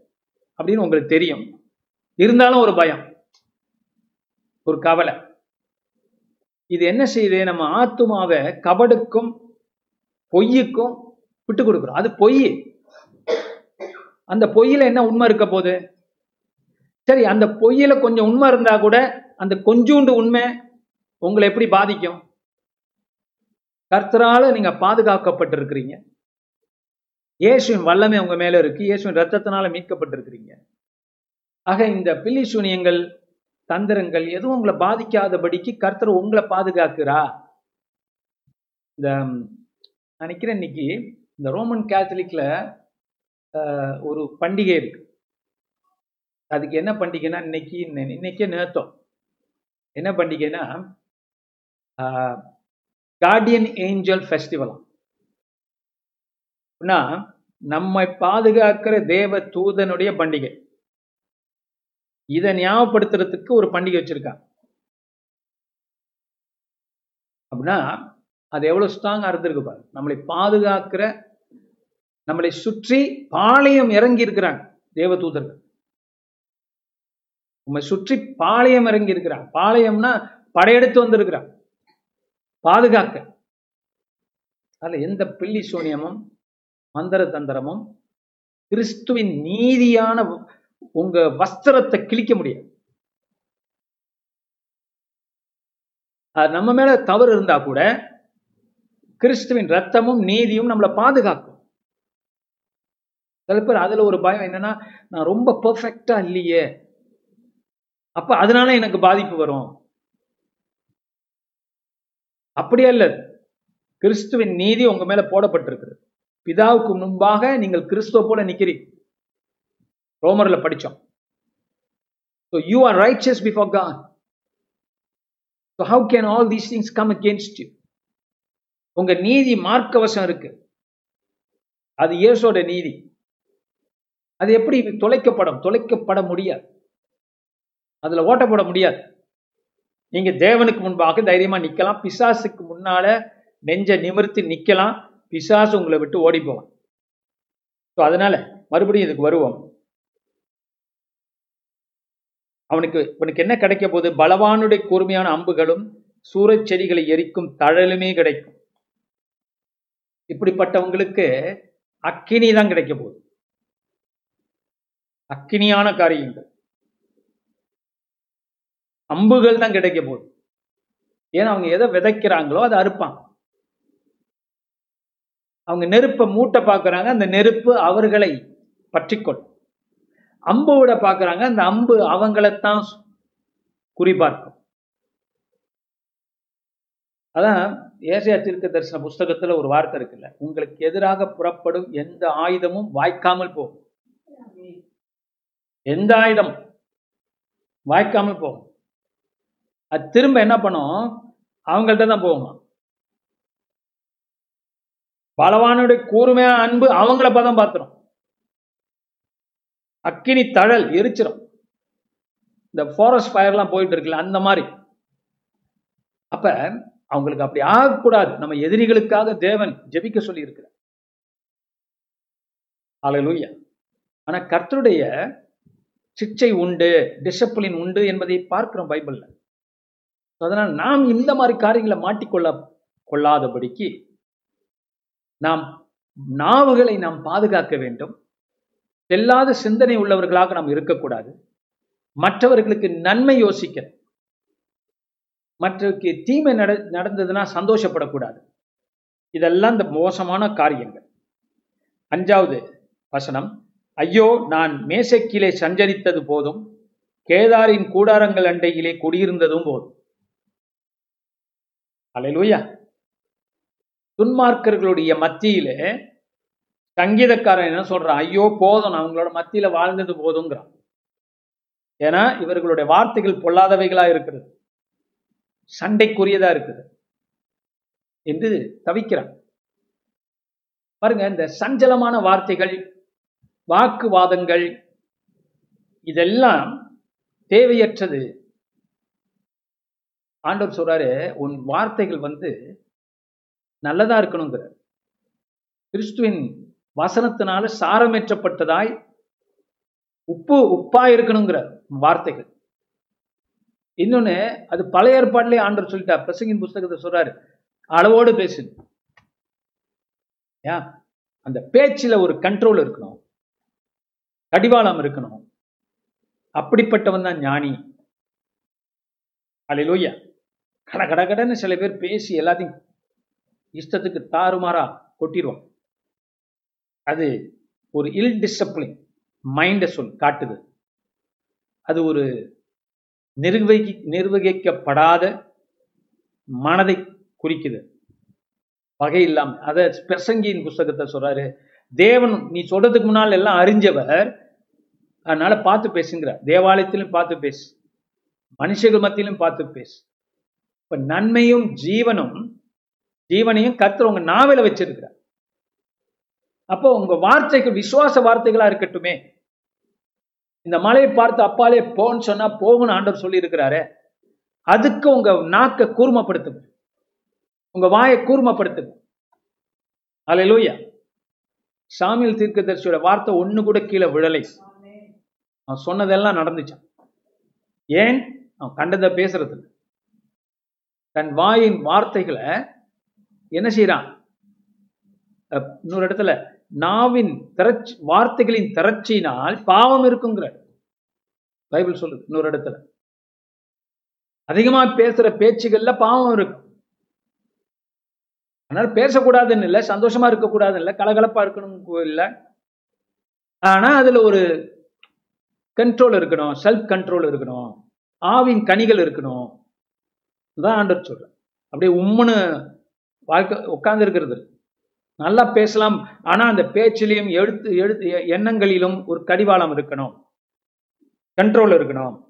அப்படின்னு உங்களுக்கு தெரியும். இருந்தாலும் ஒரு பயம். ஒரு கவலை. இது என்ன செய்யுது? நம்ம ஆத்துமாவை கபடுக்கும் பொய்யுக்கும் விட்டு கொடுக்குறோம். அது பொய். அந்த பொய்யில என்ன உண்மை இருக்க போகுது? சரி அந்த பொய்யில கொஞ்சம் உண்மை இருந்தா கூட அந்த கொஞ்சூண்டு உண்மை உங்களை எப்படி பாதிக்கும்? கர்த்தரால நீங்க பாதுகாக்கப்பட்டிருக்கிறீங்க. இயேசுவின் வல்லமை உங்க மேல இருக்கு. இயேசுவின் ரத்தத்தினால மீட்கப்பட்டிருக்கிறீங்க. ஆக இந்த பில்லி சூனியங்கள் தந்திரங்கள் எதுவும் உங்களை பாதிக்காதபடிக்கு கர்த்தர் உங்களை பாதுகாக்கிறா? இந்த நினைக்கிறேன் இன்னைக்கு இந்த ரோமன் கேத்தலிக்ல ஒரு பண்டிகை இருக்கு. அதுக்கு என்ன பண்டிகைன்னா இன்னைக்கு இன்னைக்கே நேத்தம் என்ன பண்டிகைன்னா கார்டியன் ஏஞ்சல் ஃபெஸ்டிவல் அப்படின்னா நம்மை பாதுகாக்கிற தேவ தூதனுடைய பண்டிகை. இதை ஞாபகப்படுத்துறதுக்கு ஒரு பண்டிகை வச்சிருக்காங்க. அப்படின்னா அது எவ்வளவு ஸ்ட்ராங் இருந்திருக்கு பாரு. நம்மளை பாதுகாக்கிற நம்மளை சுற்றி பாளையம் இறங்கி இருக்கிறாங்க தேவதூதர்கள் உண்மை சுற்றி பாளையம் இறங்கி இருக்கிறான். பாளையம்னா படையெடுத்து வந்திருக்கிறான். பாதுகாக்க. அதுல எந்த பில்லி சூனியமும் மந்திர தந்திரமும் கிறிஸ்துவின் நீதியான உங்க வஸ்திரத்தை கிழிக்க முடியாது. அது நம்ம மேல தவறு இருந்தா கூட கிறிஸ்துவின் ரத்தமும் நீதியும் நம்மளை பாதுகாக்கும். சில பேர் அதுல ஒரு பயம் என்னன்னா நான் ரொம்ப பெர்ஃபெக்டா இல்லையே அப்ப அதனால எனக்கு பாதிப்பு வரும். அப்படியே இல்ல. கிறிஸ்துவின் நீதி உங்க மேல போடப்பட்டிருக்கு பிதாவுக்கு முன்பாக நீங்கள் கிறிஸ்துவ போல நிக்கிறீங்க ரோமர்ல படிச்சோம். So you are righteous before God. So how can all these things come against you? உங்க நீதி மார்க்கவசம் இருக்கு. அது இயேசோட நீதி. அது எப்படி தொலைக்கப்படும்? தொலைக்கப்பட முடியாது. அதுல போட முடியாது. நீங்க தேவனுக்கு முன்பாக தைரியமா நிக்கலாம். பிசாசுக்கு முன்னால நெஞ்ச நிமிர்த்தி நிக்கலாம். பிசாசு உங்களை விட்டு ஓடி போவான். ஸோ அதனால மறுபடியும் இதுக்கு வருவோம். அவனுக்கு இவனுக்கு என்ன கிடைக்க போகுது? பலவானுடைய கூர்மையான அம்புகளும் சூரச் செடிகளை எரிக்கும் தழலுமே கிடைக்கும். இப்படிப்பட்டவங்களுக்கு அக்கினி தான் கிடைக்க போகுது. அக்கினியான காரியங்கள். அம்புகள் தான் கிடைக்க போகுது. ஏன்னா அவங்க எதை விதைக்கிறாங்களோ அதை அறுப்பான் அவங்க நெருப்பை மூட்டை பார்க்குறாங்க அந்த நெருப்பு அவர்களை பற்றிக்கொள் அம்பு பார்க்குறாங்க அந்த அம்பு அவங்களைத்தான் குறிபார்க்கும். அதான் ஏசியா தீர்க்க தரிசன புஸ்தகத்துல ஒரு வார்த்தை இருக்குல்ல உங்களுக்கு எதிராக புறப்படும் எந்த ஆயுதமும் வாய்க்காமல் போகும். எந்த ஆயுதம் வாய்க்காமல் போகும். அது திரும்ப என்ன பண்ணும்? அவங்கள்ட்ட தான் போகுமா. பலவானுடைய கூர்மையான அன்பு அவங்கள பதம் பார்த்துரும் அக்கினி தழல் எரிச்சிரும். இந்த ஃபாரஸ்ட் ஃபயர்லாம் போயிட்டு இருக்குல்ல அந்த மாதிரி. அப்ப அவங்களுக்கு அப்படி ஆகக்கூடாது. நம்ம எதிரிகளுக்காக தேவன் ஜெபிக்க சொல்லி இருக்கிறார் அலலூயா ஆனா கர்த்தருடைய சிக்ஷை உண்டு டிசிப்ளின் உண்டு என்பதை பார்க்கிறோம் பைபிள்ல. அதனால் நாம் இந்த மாதிரி காரியங்களை மாட்டிக்கொள்ள கொள்ளாதபடிக்கு நாம் நாவுகளை நாம் பாதுகாக்க வேண்டும். செல்லாத சிந்தனை உள்ளவர்களாக நாம் இருக்கக்கூடாது. மற்றவர்களுக்கு நன்மை யோசிக்க மற்றவருக்கு தீமை நட நடந்ததுன்னா சந்தோஷப்படக்கூடாது. இதெல்லாம் இந்த மோசமான காரியங்கள். அஞ்சாவது வசனம் ஐயோ நான் மேசைக்கீழே சஞ்சரித்தது போதும் கேதாரின் கூடாரங்கள் அண்டையிலே குடியிருந்ததும் போதும். அலையிலூயா துன்மார்க்கர்களுடைய மத்தியிலே சங்கீதக்காரன் என்ன சொல்றான்? ஐயோ போதும் அவங்களோட மத்தியில வாழ்ந்தது போதுங்கிறான். ஏன்னா இவர்களுடைய வார்த்தைகள் பொல்லாதவைகளா இருக்கிறது சண்டைக்குரியதா இருக்குது. என்று தவிக்கிறான். பாருங்க இந்த சஞ்சலமான வார்த்தைகள் வாக்குவாதங்கள் இதெல்லாம் தேவையற்றது. ஆண்டவர் சொல்றாரு உன் வார்த்தைகள் வந்து நல்லதா இருக்கணுங்கிற கிறிஸ்துவின் வசனத்தினால சாரமேற்றப்பட்டதாய் உப்பு உப்பா இருக்கணுங்கிற வார்த்தைகள். இன்னொன்னு அது பழைய ஏற்பாடுலேயே ஆண்டவர் சொல்லிட்டார். பிரசங்கின் புஸ்தகத்தை சொல்றாரு அளவோடு பேசு. ஏன்? அந்த பேச்சுல ஒரு கண்ட்ரோல் இருக்கணும். கடிவாளம் இருக்கணும். அப்படிப்பட்டவன் தான் ஞானி. அலையிலோய்யா கட கட கடன்னு சில பேர் பேசி எல்லாத்தையும் இஷ்டத்துக்கு தாறுமாறா கொட்டிடுவோம் அது ஒரு இல் டிசிப்ளின் மைண்டை சொல் காட்டுது. அது ஒரு நிர்வகி நிர்வகிக்கப்படாத மனதை குறிக்குது. வகை இல்லாமல் அதை பிரசங்கியின் புஸ்தகத்தை சொல்றாரு தேவன் நீ சொல்றதுக்கு முன்னால் எல்லாம் அறிஞ்சவர் அதனால பார்த்து பேசுங்கிற. தேவாலயத்திலும் பார்த்து பேசு. மனுஷர்கள் மத்தியிலும் பார்த்து பேசு. இப்ப நன்மையும் ஜீவனும் ஜீவனையும் கர்த்தர் உங்க நாவல வச்சிருக்கிறார். அப்போ உங்க வார்த்தைகள் விசுவாச வார்த்தைகளா இருக்கட்டுமே. இந்த மலையை பார்த்து அப்பாலே போன்னு சொன்னா போகணும் ஆண்டவர் சொல்லி இருக்கிறாரு அதுக்கு உங்க நாக்க கூர்மப்படுத்துங்க உங்க வாயை கூர்மப்படுத்துங்க சாமியில் சாமியல் தீர்க்கதரிசியோட வார்த்தை ஒண்ணு கூட கீழே விழலை. அவன் சொன்னதெல்லாம் நடந்துச்சான் ஏன்? அவன் கண்டதை பேசுறது தன் வாயின் வார்த்தைகளை என்ன செய்யறான் இன்னொரு இடத்துல நாவின் திரட்சி வார்த்தைகளின் திரட்சியினால் பாவம் இருக்குங்கிற பைபிள் சொல்லுது இன்னொரு இடத்துல. அதிகமா பேசுற பேச்சுகள்ல பாவம் இருக்கும் அதனால பேசக்கூடாதுன்னு இல்லை சந்தோஷமா இருக்கக்கூடாதுன்னு இல்லை கலகலப்பா இருக்கணும் இல்லை. ஆனா அதுல ஒரு கண்ட்ரோல் இருக்கணும் செல்ஃப் கண்ட்ரோல் இருக்கணும். ஆவின் கனிகள் இருக்கணும். தான் ஆண்டர் சொல்றேன் அப்படியே உம்முன்னு வாழ்க்கை உட்கார்ந்து இருக்கிறது. நல்லா பேசலாம். ஆனா அந்த பேச்சிலையும் எழுத்து எழுத்து எண்ணங்களிலும் ஒரு கடிவாளம் இருக்கணும். கண்ட்ரோல் இருக்கணும்.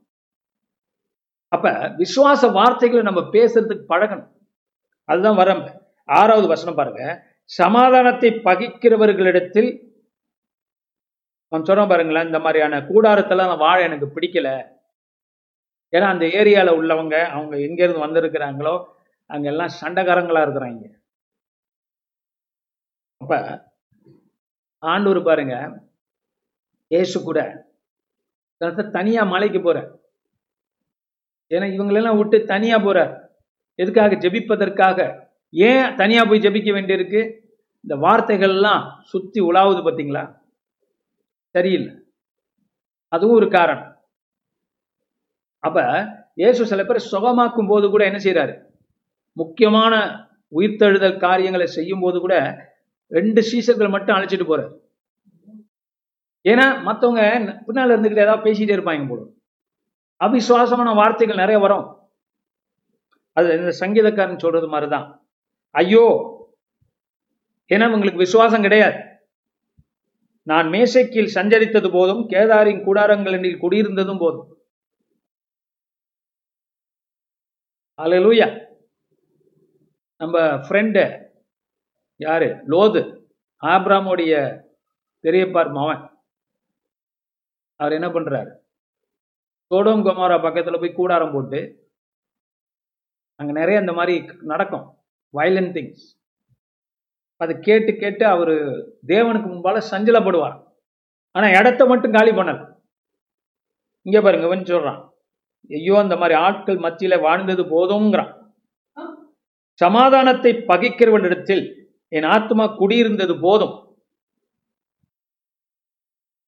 அப்ப விசுவாச வார்த்தைகளை நம்ம பேசுறதுக்கு பழகணும். அதுதான் வரம்ப. ஆறாவது வசனம் பாருங்க. சமாதானத்தை பகிக்கிறவர்களிடத்தில் நான் சொல்றேன் பாருங்களேன் இந்த மாதிரியான கூடாரத்தெல்லாம் வாழ எனக்கு பிடிக்கல. ஏன்னா அந்த ஏரியாவில் உள்ளவங்க அவங்க எங்கேருந்து வந்திருக்கிறாங்களோ அங்கெல்லாம் சண்டைக்காரங்களாக இருக்கிறாங்க. அப்போ ஆண்டூர் பாருங்க ஏசு கூட தனியாக மலைக்கு போகிற ஏன்னா இவங்களெல்லாம் விட்டு தனியாக போகிறார் எதுக்காக? ஜெபிப்பதற்காக. ஏன் தனியாக போய் ஜெபிக்க வேண்டியிருக்கு? இந்த வார்த்தைகள்லாம் சுற்றி உலாவுது பார்த்தீங்களா சரியில்லை. அதுவும் ஒரு காரணம். அப்ப இயேசு சில பேர் சுகமாக்கும் போது கூட என்ன செய்யறாரு முக்கியமான உயிர்த்தெழுதல் காரியங்களை செய்யும் போது கூட ரெண்டு சீசர்கள் மட்டும் அழைச்சிட்டு போறாரு. ஏன்னா மற்றவங்க பின்னால இருந்துகிட்டு ஏதாவது பேசிட்டே இருப்பாங்க போல. அவிசுவாசமான வார்த்தைகள் நிறைய வரும். அது இந்த சங்கீதக்காரன் சொல்றது மாதிரிதான். ஐயோ ஏன்னா உங்களுக்கு விசுவாசம் கிடையாது. நான் மேசைக்கில் சஞ்சரித்தது போதும் கேதாரின் கூடாரங்களில் குடியிருந்ததும் போதும். அலலூயா நம்ம ஃப்ரெண்டு யாரு? லோது. ஆப்ராமோடைய பெரியப்பார் மவன். அவர் என்ன பண்ணுறாரு சோடோம் குமாரா பக்கத்தில் போய் கூடாரம் போட்டு அங்கே நிறைய இந்த மாதிரி நடக்கும். வயலண்ட் திங்ஸ் அதை கேட்டு கேட்டு அவர் தேவனுக்கு முன்பால் சஞ்சலப்படுவார் ஆனால் இடத்த மட்டும் காலி பண்ணல. இங்கே பாருங்க இவன் சொல்கிறான் ஐயோ அந்த மாதிரி ஆட்கள் மத்தியில வாழ்ந்தது போதுங்கிறான் சமாதானத்தை பகைக்கிறவனிடத்தில் என் ஆத்மா குடியிருந்தது போதும்.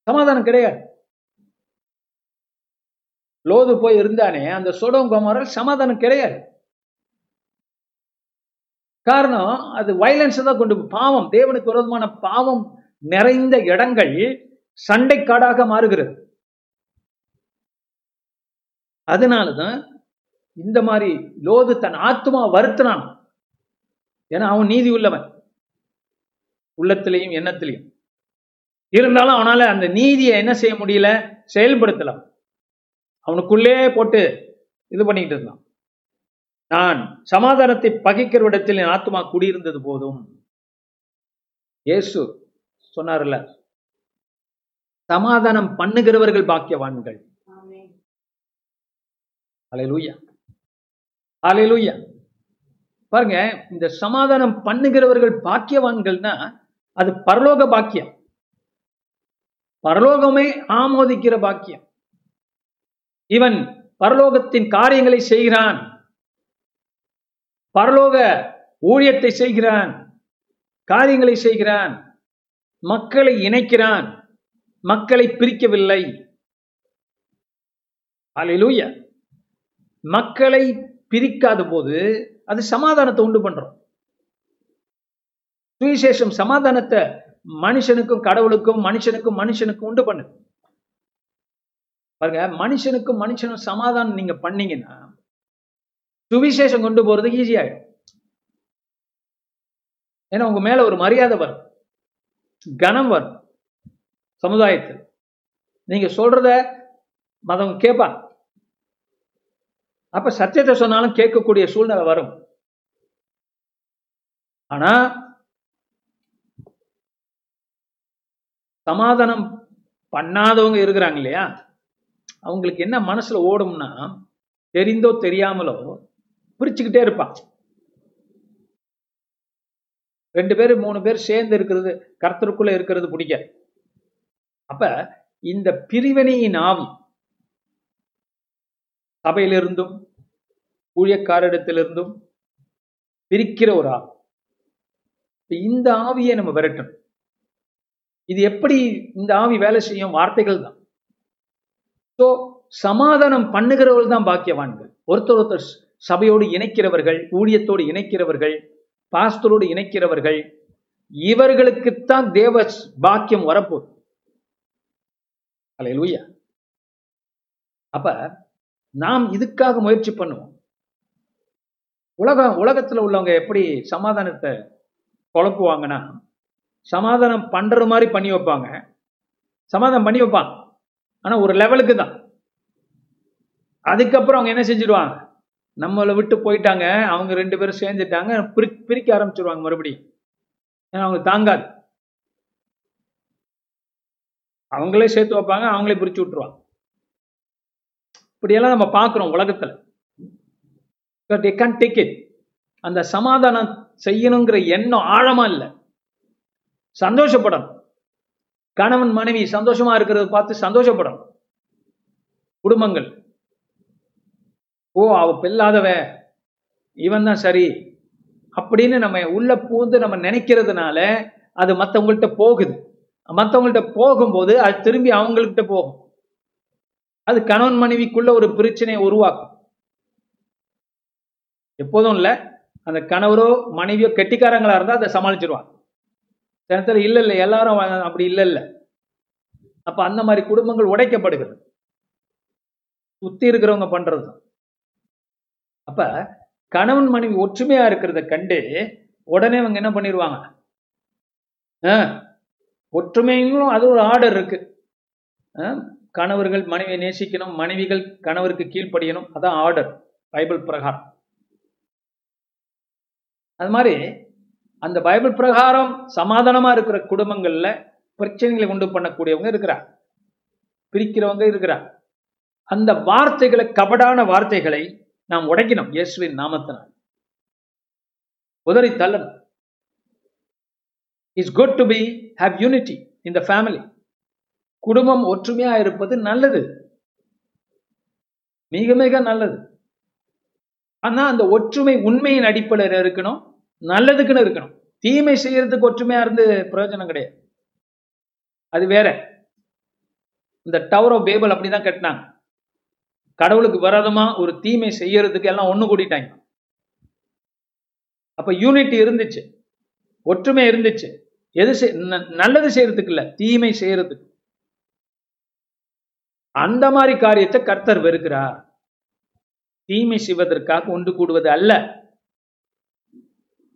சமாதானம் கிடையாது. லோது போய் இருந்தானே அந்த சோடோம் குமாரில் சமாதானம் கிடையாது. காரணம் அது வயலன்ஸ் தான் கொண்டு பாவம் தேவனுக்கு விரோதமான பாவம் நிறைந்த இடங்கள் சண்டைக்காடாக மாறுகிறது. அதனாலதான் இந்த மாதிரி லோது தன் ஆத்மா வருத்தினான். ஏன்னா அவன் நீதி உள்ளவன். உள்ளத்திலையும் எண்ணத்திலையும். இருந்தாலும் அவனால அந்த நீதியை என்ன செய்ய முடியல? செயல்படுத்தலாம். அவனுக்குள்ளே போட்டு இது பண்ணிட்டு இருந்தான். நான் சமாதானத்தை பகைக்கிற இடத்தில் என் ஆத்மா குடியிருந்தது போதும். இயேசு சொன்னார்ல சமாதானம் பண்ணுகிறவர்கள் பாக்கியவான்கள். அலையலூயா அலையலூயா பாருங்க இந்த சமாதானம் பண்ணுகிறவர்கள் பாக்கியவான்கள்னா அது பரலோக பாக்கியம். பரலோகமே ஆமோதிக்கிற பாக்கியம். இவன் பரலோகத்தின் காரியங்களை செய்கிறான். பரலோக ஊழியத்தை செய்கிறான். காரியங்களை செய்கிறான். மக்களை இணைக்கிறான். மக்களை பிரிக்கவில்லை. அல்லேலூயா மக்களை பிரிக்காத போது அது சமாதானத்தை உண்டு பண்றோம். சுவிசேஷம் சமாதானத்தை மனுஷனுக்கும் கடவுளுக்கும் மனுஷனுக்கும் மனுஷனுக்கும் உண்டு பண்ணு பாருங்க மனுஷனுக்கும் மனுஷனும் சமாதானம் நீங்க பண்ணீங்கன்னா சுவிசேஷம் கொண்டு போறது ஈஸியாயிடும் ஏன்னா உங்க மேல ஒரு மரியாதை வரும். கனம் வரும். சமுதாயத்தில். நீங்க சொல்றத மதம் கேட்பாங்க. அப்ப சத்தியத்தை சொன்னாலும் கேட்கக்கூடிய சூழ்நிலை வரும். ஆனா சமாதானம் பண்ணாதவங்க இருக்கிறாங்க இல்லையா? அவங்களுக்கு என்ன மனசுல ஓடும்னா தெரிந்தோ தெரியாமலோ பிரிச்சுக்கிட்டே இருப்பான் ரெண்டு பேர் மூணு பேர் சேர்ந்து இருக்கிறது கருத்தருக்குள்ள இருக்கிறது பிடிக்க அப்ப இந்த பிரிவினையின் ஆவி சபையிலிருந்தும் ஊழியக்காரிடத்திலிருந்தும் பிரிக்கிற ஒரு ஆவி. இந்த ஆவியை நம்ம விரட்டணும். இது எப்படி இந்த ஆவி வேலை செய்யும்? வார்த்தைகள் தான். ஸோ சமாதானம் பண்ணுகிறவர்கள் தான் பாக்கியவான்கள். ஒருத்தர் ஒருத்தர் சபையோடு இணைக்கிறவர்கள் ஊழியத்தோடு இணைக்கிறவர்கள் பாஸ்தரோடு இணைக்கிறவர்கள் இவர்களுக்குத்தான் தேவ பாக்கியம் வரப்போகுது. அப்ப நாம் இதுக்காக முயற்சி பண்ணுவோம். உலகம் உலகத்துல உள்ளவங்க எப்படி சமாதானத்தை குழப்புவாங்கன்னா சமாதானம் பண்ற மாதிரி பண்ணி வைப்பாங்க. சமாதானம் பண்ணி வைப்பாங்க. ஆனா ஒரு லெவலுக்கு தான். அதுக்கப்புறம் அவங்க என்ன செஞ்சிடுவாங்க நம்மளை விட்டு போயிட்டாங்க. அவங்க ரெண்டு பேரும் சேர்ந்துட்டாங்க. பிரி பிரிக்க ஆரம்பிச்சிருவாங்க மறுபடியும். ஏன்னா அவங்க தாங்காது. அவங்களே சேர்த்து வைப்பாங்க. அவங்களே பிரிச்சு விட்டுருவாங்க. இப்படியெல்லாம் நம்ம பார்க்குறோம் உலகத்துல. They can't டேக் இட் அந்த சமாதானம் செய்யணுங்கிற எண்ணம் ஆழமா இல்லை. சந்தோஷப்படணும். கணவன் மனைவி சந்தோஷமா இருக்கிறத பார்த்து சந்தோஷப்படணும். குடும்பங்கள். ஓ அவ பெல்லாதவ. இவன் தான் சரி. அப்படின்னு நம்ம உள்ள பூந்து நம்ம நினைக்கிறதுனால அது மற்றவங்கள்ட்ட போகுது. மற்றவங்கள்ட்ட போகும்போது அது திரும்பி அவங்கள்கிட்ட போகும். அது கணவன் மனைவிக்குள்ள ஒரு பிரச்சனையை உருவாக்கும். எப்போதும் இல்ல அந்த கணவரோ மனைவியோ கெட்டிக்காரங்களா இருந்தா அதை சமாளிச்சிருவாங்க. நேரத்தில் இல்ல இல்ல எல்லாரும் அப்படி இல்ல இல்ல. அப்ப அந்த மாதிரி குடும்பங்கள் உடைக்கப்படுகிறது. சுத்தி இருக்கிறவங்க பண்றது. அப்ப கணவன் மனைவி ஒற்றுமையா இருக்கிறத கண்டு உடனே அவங்க என்ன பண்ணிடுவாங்க ஆ, ஒற்றுமையும் அது ஒரு ஆர்டர் இருக்கு. கணவர்கள் மனைவியை நேசிக்கணும் மனைவிகள் கணவருக்கு கீழ்ப்படியணும். அதான் ஆர்டர் பைபிள் பிரகாரம். அது மாதிரி அந்த பைபிள் பிரகாரம் சமாதானமா இருக்கிற குடும்பங்கள்ல பிரச்சனைகளை உண்டு பண்ணக்கூடியவங்க இருக்கிறார். பிரிக்கிறவங்க இருக்கிறார். அந்த வார்த்தைகளை கபடான வார்த்தைகளை நாம் உடைக்கணும் இயேசுவின் நாமத்தினால். உதறி தள்ளணும். It's good to be have unity in the family குடும்பம் ஒற்றுமையா இருப்பது நல்லது. மிக மிக நல்லது. ஆனா அந்த ஒற்றுமை உண்மையின் அடிப்படையில் இருக்கணும் நல்லதுக்குன்னு இருக்கணும். தீமை செய்யறதுக்கு ஒற்றுமையா இருந்து பிரயோஜனம் கிடையாது. அது வேற. இந்த டவர் ஆஃப் பேபிள் அப்படிதான் கட்டினாங்க. கடவுளுக்கு விரோதமா ஒரு தீமை செய்யறதுக்கு எல்லாம் ஒண்ணு கூட்டிட்டாங்க. அப்ப யூனிட்டி இருந்துச்சு. ஒற்றுமை இருந்துச்சு. எது செய்- ந- நல்லது செய்யறதுக்கு இல்ல தீமை செய்யறதுக்கு. அந்த மாதிரி காரியத்தை கர்த்தர் வெறுக்கிறார். தீமை செய்வதற்காக ஒன்று கூடுவது அல்ல.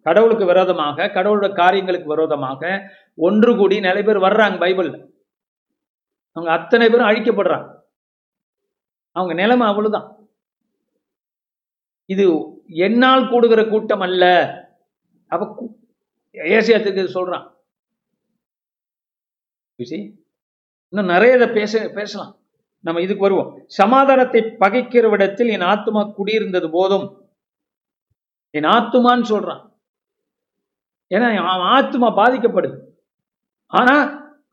கடவுளுக்கு விரோதமாக கடவுளோட காரியங்களுக்கு விரோதமாக ஒன்று கூடி நிறைய பேர் வர்றாங்க பைபிள்ல. அவங்க அத்தனை பேரும் அழிக்கப்படுறாங்க. அவங்க நிலைமை அவ்வளவுதான். இது என்னால் கூடுகிற கூட்டம் அல்ல. அப்ப கு- ஏசியாத்துக்கு சொல்றான்? இன்னும் நிறைய இதை பேச பேசலாம். நம்ம இதுக்கு வருவோம். சமாதானத்தை பகைக்கிற விடத்தில் என் ஆத்துமா குடியிருந்தது போதும். என் ஆத்துமான்னு சொல்றான். ஏன்னா ஆத்மா ஆத்துமா பாதிக்கப்படுது. ஆனா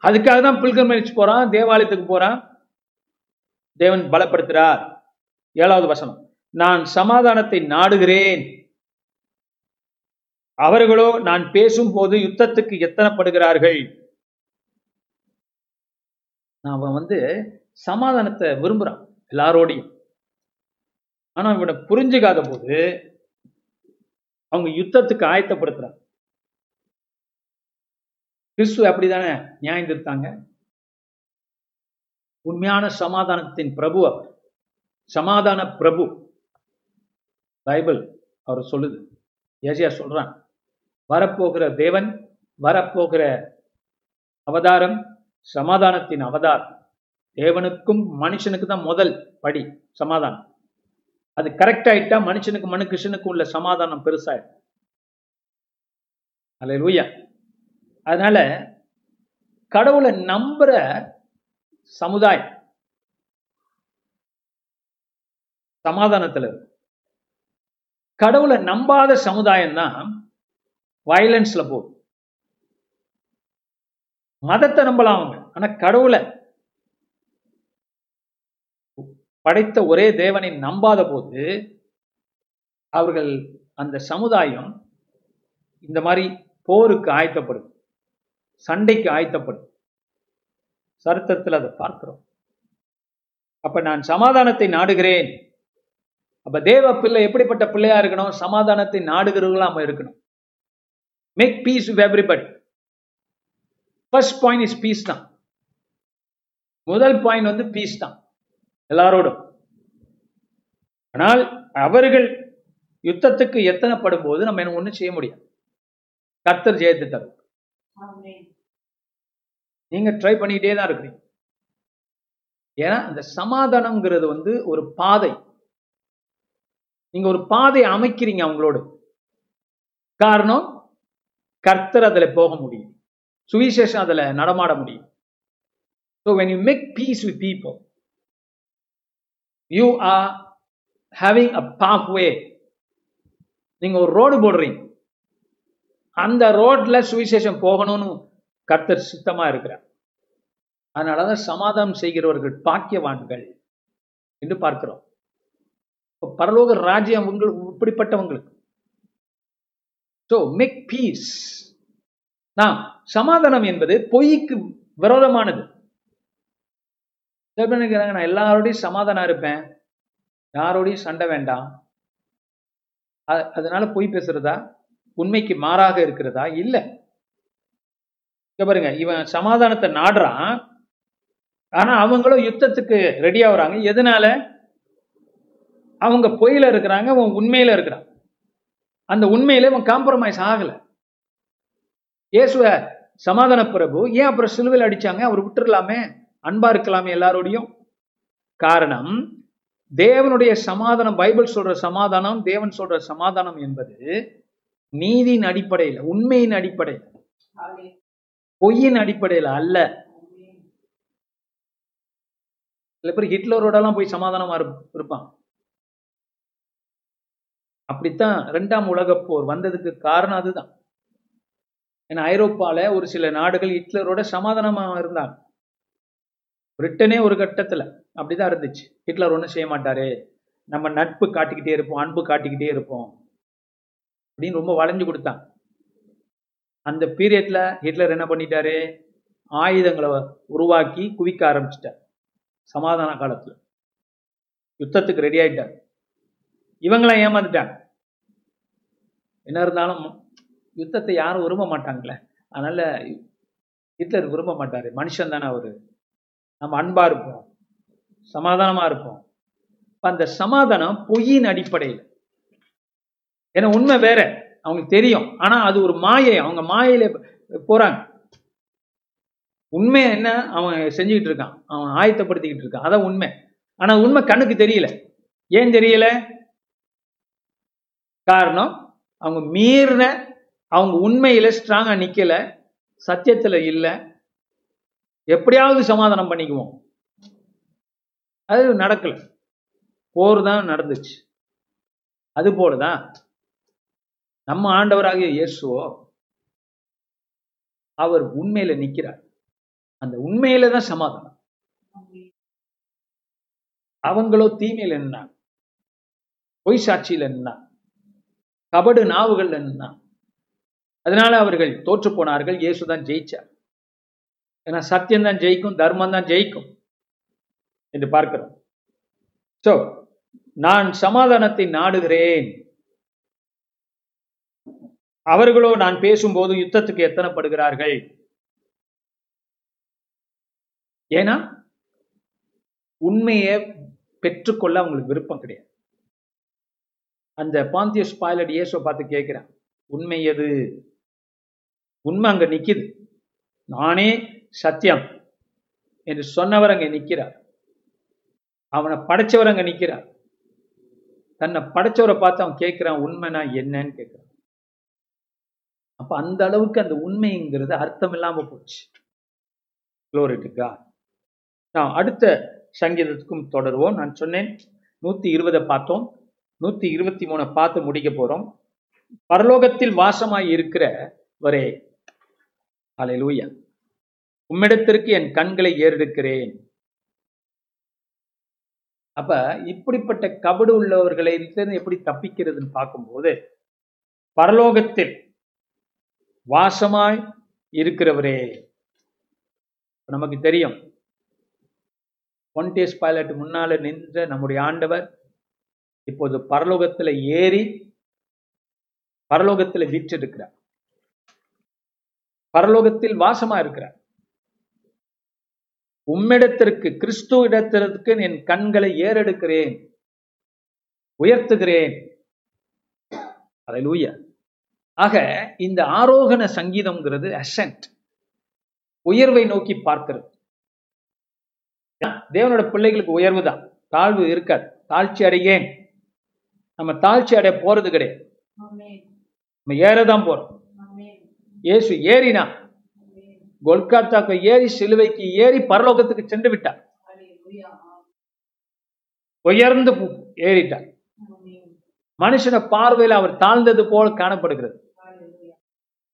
அதுக்காக தான் பில்கர்மேஜ் போறான் தேவாலயத்துக்கு போறான். தேவன் பலப்படுத்துறார். ஏழாவது வசனம். நான் சமாதானத்தை நாடுகிறேன். அவர்களோ நான் பேசும் போது யுத்தத்துக்கு எத்தனப்படுகிறார்கள்? நாம வந்து சமாதானத்தை விரும்புறான் எல்லாரோடையும். ஆனா இவனை புரிஞ்சுக்காத போது அவங்க யுத்தத்துக்கு ஆயத்தப்படுத்துறாங்க கிறிஸ்து அப்படிதானே நியாயம் திருத்தாங்க? உண்மையான சமாதானத்தின் பிரபு அவர். சமாதான பிரபு. பைபிள் அவர் சொல்லுது. ஏசியா சொல்றான் வரப்போகிற தேவன் வரப்போகிற அவதாரம் சமாதானத்தின் அவதாரம். தேவனுக்கும் மனுஷனுக்கு தான் முதல் படி சமாதானம். அது கரெக்ட் ஆயிட்டா மனுஷனுக்கு மனு கிருஷ்ணனுக்கும் உள்ள சமாதானம் பெருசாயிடும் அல்ல அதனால கடவுளை நம்புற சமுதாயம் சமாதானத்தில் கடவுளை நம்பாத சமுதாயம் தான் வயலன்ஸ்ல போகும் மதத்தை நம்பலாம் அவங்க. ஆனா கடவுளை படைத்த ஒரே தேவனை நம்பாத போது அவர்கள் அந்த சமுதாயம் இந்த மாதிரி போருக்கு ஆயத்தப்படும் சண்டைக்கு ஆயத்தப்படும். சரித்திரத்தில் அதை பார்க்கிறோம். அப்ப நான் சமாதானத்தை நாடுகிறேன். அப்ப தேவ பிள்ளை எப்படிப்பட்ட பிள்ளையா இருக்கணும்? சமாதானத்தை நாடுகிறவர்களா நம்ம இருக்கணும். Make peace with everybody first point is peace தான். முதல் பாயிண்ட் வந்து பீஸ் தான். எல்லாரோடும். ஆனால் அவர்கள் யுத்தத்துக்கு எத்தனைப்படும் போது நம்ம என்ன ஒண்ணும் செய்ய முடியாது. கர்த்தர் ஜெயத்தை தரும். நீங்க ட்ரை பண்ணிக்கிட்டே தான் இருக்கிறீங்க. ஏன்னா இந்த சமாதானம்ங்கிறது வந்து ஒரு பாதை. நீங்க ஒரு பாதை அமைக்கிறீங்க அவங்களோடு. காரணம் கர்த்தர் அதுல போக முடியும். சுவிசேஷம் அதுல நடமாட முடியும். So when you make peace with people you are having a path way நீங்க ஒரு ரோடு போடுறீங்க. அந்த ரோட்ல சுவிசேஷம் போகணும்னு கர்த்தர் சித்தமா இருக்கிறார். அதனாலதான் சமாதானம் செய்கிறவர்கள் பாக்கியவான்கள் என்று பார்க்கிறோம். பரலோக ராஜ்யம் உங்களுக்கு இப்படிப்பட்டவங்களுக்கு. ஸோ மேக் பீஸ் நாம் சமாதானம் என்பது பொய்க்கு விரோதமானது. சில பேர் நினைக்கிறாங்க நான் எல்லாரோடையும் சமாதானம் இருப்பேன். யாரோடையும் சண்டை வேண்டாம். அதனால பொய் பேசுறதா? உண்மைக்கு மாறாக இருக்கிறதா? இல்ல. பாருங்க இவன் சமாதானத்தை நாடுறான். ஆனா அவங்களும் யுத்தத்துக்கு ரெடி ஆகுறாங்க. எதனால? அவங்க பொய்யில இருக்கிறாங்க அவன் உண்மையில இருக்கிறான். அந்த உண்மையில அவன் காம்ப்ரமைஸ் ஆகல. இயேசுவ சமாதான பிரபு ஏன் அப்புறம் சிலுவையில் அடிச்சாங்க? அவர் விட்டுறலாமே. அன்பா இருக்கலாமே எல்லாரோடையும். காரணம் தேவனுடைய சமாதானம் பைபிள் சொல்ற சமாதானம் தேவன் சொல்ற சமாதானம் என்பது நீதியின் அடிப்படையில் உண்மையின் அடிப்படையில் பொய்யின் அடிப்படையில் அல்ல. சில பேர் ஹிட்லரோடலாம் போய் சமாதானமா இருப்பான் அப்படித்தான் இரண்டாம் உலக போர் வந்ததுக்கு காரணம் அதுதான். ஏன்னா ஐரோப்பால ஒரு சில நாடுகள் ஹிட்லரோட சமாதானமா இருந்தாங்க. பிரிட்டனே ஒரு கட்டத்துல. அப்படிதான் இருந்துச்சு. ஹிட்லர் ஒன்றும் செய்ய மாட்டாரு. நம்ம நட்பு காட்டிக்கிட்டே இருப்போம் அன்பு காட்டிக்கிட்டே இருப்போம். அப்படின்னு ரொம்ப வளைஞ்சு கொடுத்தான். அந்த பீரியட்ல ஹிட்லர் என்ன பண்ணிட்டாரு? ஆயுதங்களை உருவாக்கி குவிக்க ஆரம்பிச்சிட்டார். சமாதான காலத்துல. யுத்தத்துக்கு ரெடி ஆயிட்டார். இவங்களாம் ஏமாந்துட்டாங்க. என்ன இருந்தாலும் யுத்தத்தை யாரும் விரும்ப மாட்டாங்களே அதனால ஹிட்லர் விரும்ப மாட்டாரு. மனுஷன் தானே அவரு. நம்ம அன்பா இருப்போம். சமாதானமா இருப்போம். அந்த சமாதானம் பொய்யின் அடிப்படையில். ஏன்னா உண்மை வேற. அவங்களுக்கு தெரியும். ஆனா அது ஒரு மாயை. அவங்க மாயையில போறாங்க. உண்மை என்ன? அவன் செஞ்சுக்கிட்டு இருக்கான். அவன் ஆயத்தப்படுத்திக்கிட்டு இருக்கான். அதான் உண்மை. ஆனா உண்மை கண்ணுக்கு தெரியல. ஏன் தெரியல? காரணம் அவங்க மீறின அவங்க உண்மையில ஸ்ட்ராங்கா நிக்கல. சத்தியத்துல இல்ல. எப்படியாவது சமாதானம் பண்ணிக்குவோம். அது நடக்கல. போர் தான் நடந்துச்சு. அது போலதான் நம்ம ஆண்டவராகிய இயேசுவோ அவர் உண்மையில நிக்கிறார். அந்த உண்மையில தான் சமாதானம். அவங்களோ தீமையில நின்னாங்க. பொய் சாட்சியில நின்னாங்க. கபடு நாவுகள் நின்னா அதனால அவர்கள் தோற்று போனார்கள். இயேசுதான் ஜெயிச்சார். ஏன்னா சத்தியம் தான் ஜெயிக்கும் தர்மம் தான் ஜெயிக்கும் என்று பார்க்கிறோம். சோ நான் சமாதானத்தை நாடுகிறேன். அவர்களோ நான் பேசும்போது யுத்தத்துக்கு எத்தனைப்படுகிறார்கள்? ஏன்னா உண்மையை பெற்றுக்கொள்ள அவங்களுக்கு விருப்பம் கிடையாது. அந்த பாந்தியஸ் பாய்லட் இயேசுவை பார்த்து கேட்கிறான் உண்மை எது? உண்மை அங்க நிக்குது. நானே சத்தியம். என்று சொன்னவர் அங்க நிற்கிறார் அவனை படைச்சவர் அங்க நிற்கிறார் தன்னை படைச்சவரை பார்த்து அவன் கேட்கிறான் உண்மைனா என்னன்னு கேட்கிறான். அப்ப அந்த அளவுக்கு அந்த உண்மைங்கிறது அர்த்தம் இல்லாம போச்சு. குளோரிட்டுக்கா நான் அடுத்த சங்கீதத்துக்கும் தொடருவோம். நான் சொன்னேன் நூத்தி இருபதை பார்த்தோம். நூத்தி இருபத்தி மூணை பார்த்து முடிக்க போறோம். பரலோகத்தில் வாசமாய் இருக்கிறவரே அலையிலூயா உம்மிடத்திற்கு என் கண்களை ஏறெடுக்கிறேன். அப்ப இப்படிப்பட்ட கபடு உள்ளவர்களை எப்படி தப்பிக்கிறதுன்னு பார்க்கும்போது பரலோகத்தில் வாசமாய் இருக்கிறவரே நமக்கு தெரியும். ஒன்டேஸ் பைலட் முன்னால நின்ற நம்முடைய ஆண்டவர் இப்போது பரலோகத்துல ஏறி பரலோகத்துல வீற்றிருக்கிறார். பரலோகத்தில் வாசமா இருக்கிறார். உம்மிடத்திற்கு கிறிஸ்து இடத்திற்கு என் கண்களை ஏறெடுக்கிறேன். உயர்த்துகிறேன். அல்லேலூயா ஆக இந்த ஆரோகண சங்கீதம்ங்கிறது அசென்ட் உயர்வை நோக்கி பார்க்கிறது. தேவனோட பிள்ளைகளுக்கு உயர்வு தான் தாழ்வு இருக்காது. தாழ்ச்சி அடையேன். நம்ம தாழ்ச்சி அடைய போறது கிடையாது. நம்ம ஏறதான் போறோம். இயேசு ஏறினா. கொல்காத்தாக்கு ஏறி சிலுவைக்கு ஏறி பரலோகத்துக்கு சென்று விட்டார். உயர்ந்து ஏறிட்டார். மனுஷன பார்வையில் அவர் தாழ்ந்தது போல் காணப்படுகிறது.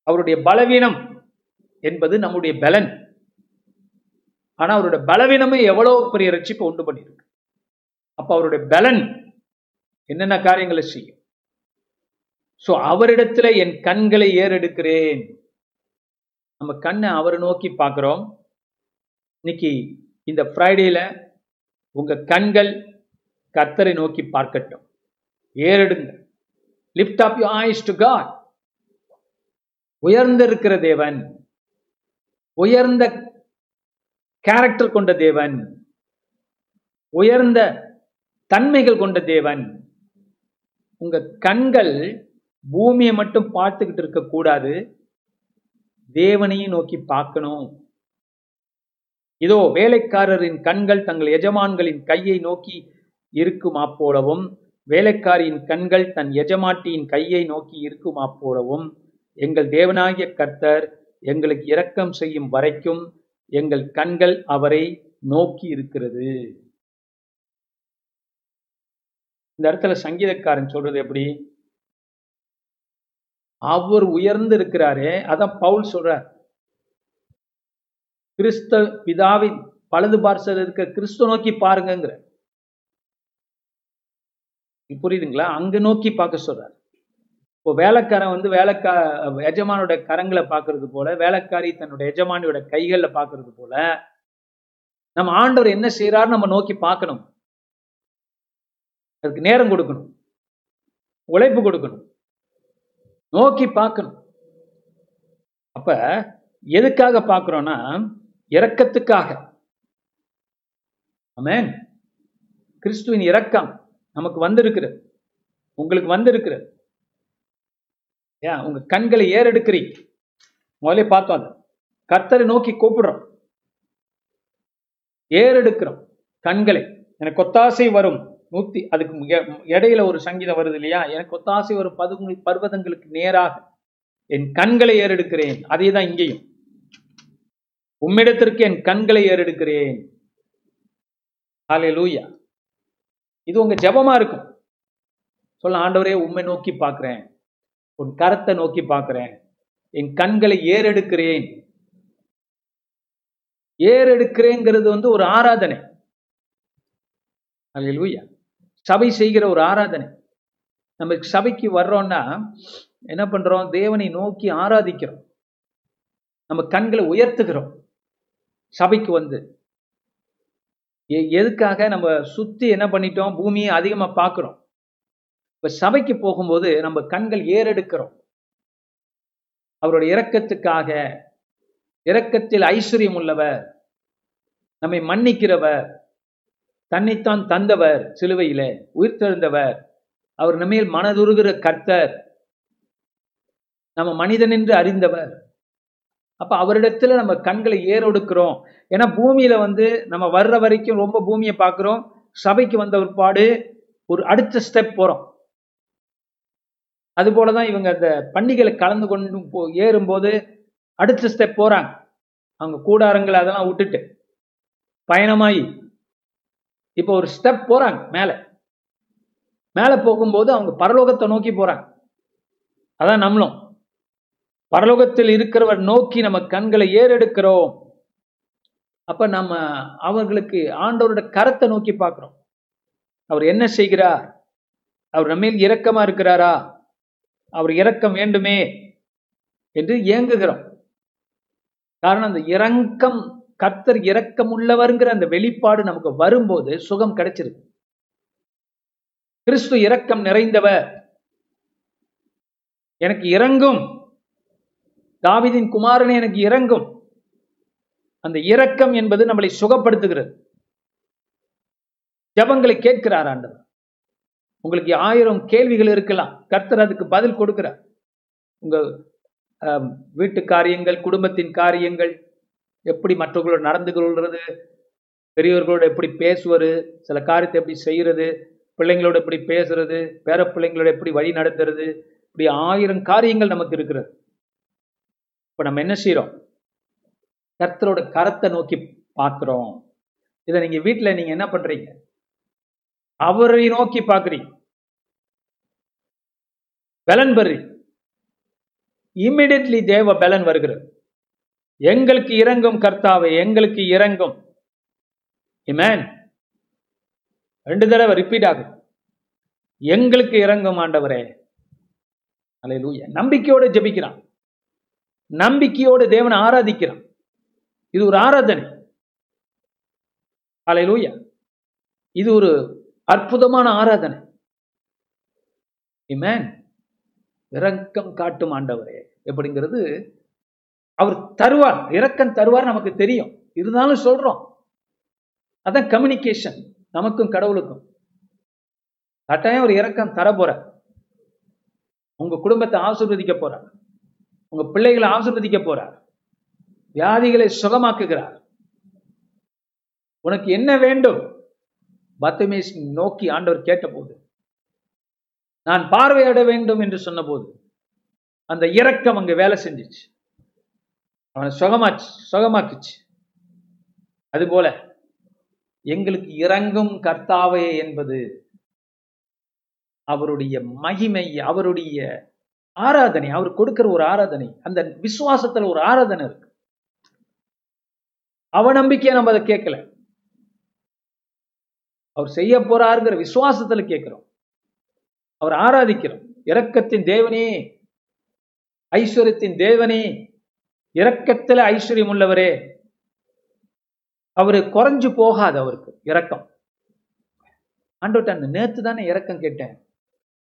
அவருடைய பலவீனம் என்பது நம்முடைய பலன். ஆனா அவருடைய பலவீனமே எவ்வளவு பெரிய ரட்சிப்பை உண்டு பண்ணியிருக்கு. அப்ப அவருடைய பலன் என்னென்ன காரியங்களை செய்யும்? சோ அவரிடத்துல என் கண்களை ஏறெடுக்கிறேன். நம்ம கண்ணை அவரை நோக்கி பார்க்குறோம். இன்னைக்கு இந்த ஃப்ரைடேல உங்க கண்கள் கர்த்தரை நோக்கி பார்க்கட்டும். ஏறெடுங்க. Lift up you eyes to God உயர்ந்திருக்கிற தேவன் உயர்ந்த கேரக்டர் கொண்ட தேவன் உயர்ந்த தன்மைகள் கொண்ட தேவன். உங்க கண்கள் பூமியை மட்டும் பார்த்துக்கிட்டு இருக்க கூடாது தேவனையும் நோக்கி பார்க்கணும். இதோ வேலைக்காரரின் கண்கள் தங்கள் எஜமான்களின் கையை நோக்கி இருக்குமா போலவும் வேலைக்காரியின் கண்கள் தன் எஜமாட்டியின் கையை நோக்கி இருக்குமா போலவும் எங்கள் தேவனாகிய கர்த்தர் எங்களுக்கு இரக்கம் செய்யும் வரைக்கும் எங்கள் கண்கள் அவரை நோக்கி இருக்கிறது. இந்த இடத்துல சங்கீதக்காரன் சொல்றது எப்படி? அவர் உயர்ந்து இருக்கிறாரே அதான் பவுல் சொல்றார். கிறிஸ்த பிதாவின் பலது பார்சல் இருக்க கிறிஸ்து நோக்கி பாருங்கிற புரியுதுங்களா? அங்க நோக்கி பார்க்க சொல்றார். இப்போ வேலைக்காரன் வந்து வேலைக்கா எஜமானோட கரங்களை பார்க்கறது போல வேலைக்காரி தன்னுடைய எஜமானியோட கைகளில் பார்க்கறது போல நம்ம ஆண்டவர் என்ன செய்யறாரு நம்ம நோக்கி பார்க்கணும். அதுக்கு நேரம் கொடுக்கணும். உழைப்பு கொடுக்கணும். நோக்கி பார்க்கணும். அப்ப எதுக்காக பார்க்கிறோம்னா இரக்கத்துக்காக. ஆமென் கிறிஸ்துவின் இரக்கம் நமக்கு வந்திருக்கிறது. உங்களுக்கு வந்திருக்கிறது. ஏன்? உங்க கண்களை ஏறெடுக்கிறீங்க. முதல்ல பார்த்தோம் அது. கர்த்தரை நோக்கி கூப்பிடுறோம். ஏறெடுக்கிறோம். கண்களை. எனக்கு கொத்தாசை வரும். நூத்தி அதுக்கு இடையில ஒரு சங்கீதம் வருது இல்லையா? எனக்கு ஒத்தாசை ஒரு பதுங்கு பர்வதங்களுக்கு நேராக. என் கண்களை ஏறெடுக்கிறேன். அதே தான் இங்கேயும். உம்மிடத்திற்கு என் கண்களை ஏறெடுக்கிறேன். லூயா இது உங்க ஜெபமா இருக்கும். சொல்ல ஆண்டவரே உண்மை நோக்கி பார்க்கிறேன். உன் கரத்தை நோக்கி பார்க்கிறேன். என் கண்களை ஏறெடுக்கிறேன். ஏறெடுக்கிறேங்கிறது வந்து ஒரு ஆராதனை. அல்லேலூயா சபை செய்கிற ஒரு ஆராதனை. நம்ம சபைக்கு வர்றோம்னா என்ன பண்றோம்? தேவனை நோக்கி ஆராதிக்கிறோம். நம்ம கண்களை உயர்த்துகிறோம். சபைக்கு வந்து. எ- எதுக்காக நம்ம சுத்தி என்ன பண்ணிட்டோம்? பூமியை அதிகமா பார்க்கிறோம். இப்ப சபைக்கு போகும்போது நம்ம கண்கள் ஏறெடுக்கிறோம். அவருடைய இரக்கத்துக்காக இரக்கத்தில் ஐஸ்வர்யம் உள்ளவர் நம்மை மன்னிக்கிறவர் தன்னைத்தான் தந்தவர் சிலுவையிலே உயிர்த்தெழுந்தவர் அவர் நம்மேல் மனதுருகிற கர்த்தர். நம்ம மனிதன் என்று அறிந்தவர். அப்ப அவரிடத்துல நம்ம கண்களை ஏறொடுக்கிறோம். ஏன்னா பூமியில வந்து நம்ம வர்ற வரைக்கும் ரொம்ப பூமியை பார்க்கிறோம். சபைக்கு வந்த ஒருபாடு ஒரு அடுத்த ஸ்டெப் போறோம். அது போலதான் இவங்க அந்த பண்டிகையில கலந்து கொண்டு போ ஏறும்போது அடுத்த ஸ்டெப் போறாங்க. அவங்க கூடாரங்களை அதெல்லாம் விட்டுட்டு பயணமாயி இப்போ ஒரு ஸ்டெப் போறாங்க மேல. மேல போகும்போது அவங்க பரலோகத்தை நோக்கி போறாங்க. அதான் நம்மளும். பரலோகத்தில் இருக்கிறவர் நோக்கி நம்ம கண்களை ஏறெடுக்கிறோம். அப்ப நம்ம அவர்களுக்கு ஆண்டவரோட கரத்தை நோக்கி பார்க்கிறோம். அவர் என்ன செய்கிறார்? அவர் நம்ம இரக்கமா இருக்கிறாரா? அவர் இரக்கம் வேண்டுமே என்று ஏங்குகிறோம். காரணம் அந்த இரக்கம் கர்த்தர் இரக்கம் உள்ளவர்ங்கிற அந்த வெளிப்பாடு நமக்கு வரும்போது சுகம் கிடைச்சிருக்கு கிறிஸ்து இரக்கம் நிறைந்தவர். எனக்கு இறங்கும். தாவிதின் குமாரனை எனக்கு இறங்கும். அந்த இரக்கம் என்பது நம்மளை சுகப்படுத்துகிறது. ஜெபங்களை கேட்கிறார் ஆண்டவர். உங்களுக்கு ஆயிரம் கேள்விகள் இருக்கலாம். கர்த்தர் அதுக்கு பதில் கொடுக்கிறார். உங்க வீட்டு காரியங்கள் குடும்பத்தின் காரியங்கள் எப்படி மற்றவர்களோட நடந்து கொள்வது பெரியவர்களோட எப்படி பேசுவது? சில காரியத்தை எப்படி செய்யறது பிள்ளைங்களோட எப்படி பேசுறது? பேர பிள்ளைங்களோட எப்படி வழி நடத்துறது? இப்படி ஆயிரம் காரியங்கள் நமக்கு இருக்கிறது. இப்போ நம்ம என்ன செய்கிறோம் கர்த்தரோட கரத்தை நோக்கி பார்க்குறோம். இதை நீங்கள் வீட்டில் நீங்க என்ன பண்றீங்க? அவரை நோக்கி பார்க்குறீங்க. பலன் பெறி இம்மிடியட்லி தேவ பலன் வருகிறது. எங்களுக்கு இறங்கும் கர்த்தாவை எங்களுக்கு இறங்கும். இமேன் ரெண்டு தடவை ரிப்பீட் ஆகும் எங்களுக்கு இறங்கும் ஆண்டவரே. அல்லேலூயா நம்பிக்கையோடு ஜெபிக்கிறான். நம்பிக்கையோடு தேவனை ஆராதிக்கிறான். இது ஒரு ஆராதனை. அல்லேலூயா இது ஒரு அற்புதமான ஆராதனை. இமேன் இறக்கம் காட்டும் ஆண்டவரே. எப்படிங்கிறது அவர் தருவார் இறக்கம் தருவார் நமக்கு தெரியும். இருந்தாலும் சொல்றோம். அதான் கம்யூனிகேஷன் நமக்கும் கடவுளுக்கும். கட்டாயம் ஒரு இறக்கம் தர போற உங்க குடும்பத்தை ஆசிர்வதிக்க போறார். உங்க பிள்ளைகளை ஆசிர்வதிக்க போறார். வியாதிகளை சுகமாக்குகிறார். உனக்கு என்ன வேண்டும்? பத்துமேஸ் நோக்கி ஆண்டவர் கேட்டபோது நான் பார்வையிட வேண்டும் என்று சொன்னபோது அந்த இரக்கம் அங்க வேலை செஞ்சுச்சு. அவனை சுகமாச்சு சுகமாக்குச்சு. அதுபோல எங்களுக்கு இறங்கும் கர்த்தாவே என்பது அவருடைய மகிமை அவருடைய ஆராதனை அவர் கொடுக்கிற ஒரு ஆராதனை அந்த விசுவாசத்துல ஒரு ஆராதனை இருக்கு. அவ நம்பிக்கையை நம்ம அதை கேட்கல. அவர் செய்ய போறாருங்கிற விசுவாசத்துல கேட்கிறோம். அவர் ஆராதிக்கிறோம். இரக்கத்தின் தேவனே ஐஸ்வர்யத்தின் தேவனே இரக்கத்தில் ஐஸ்வர்யம் உள்ளவரே. அவரு குறைஞ்சு போகாது அவருக்கு இரக்கம். ஆண்டோட்ட அந்த நேத்து தானே இரக்கம் கேட்டேன்.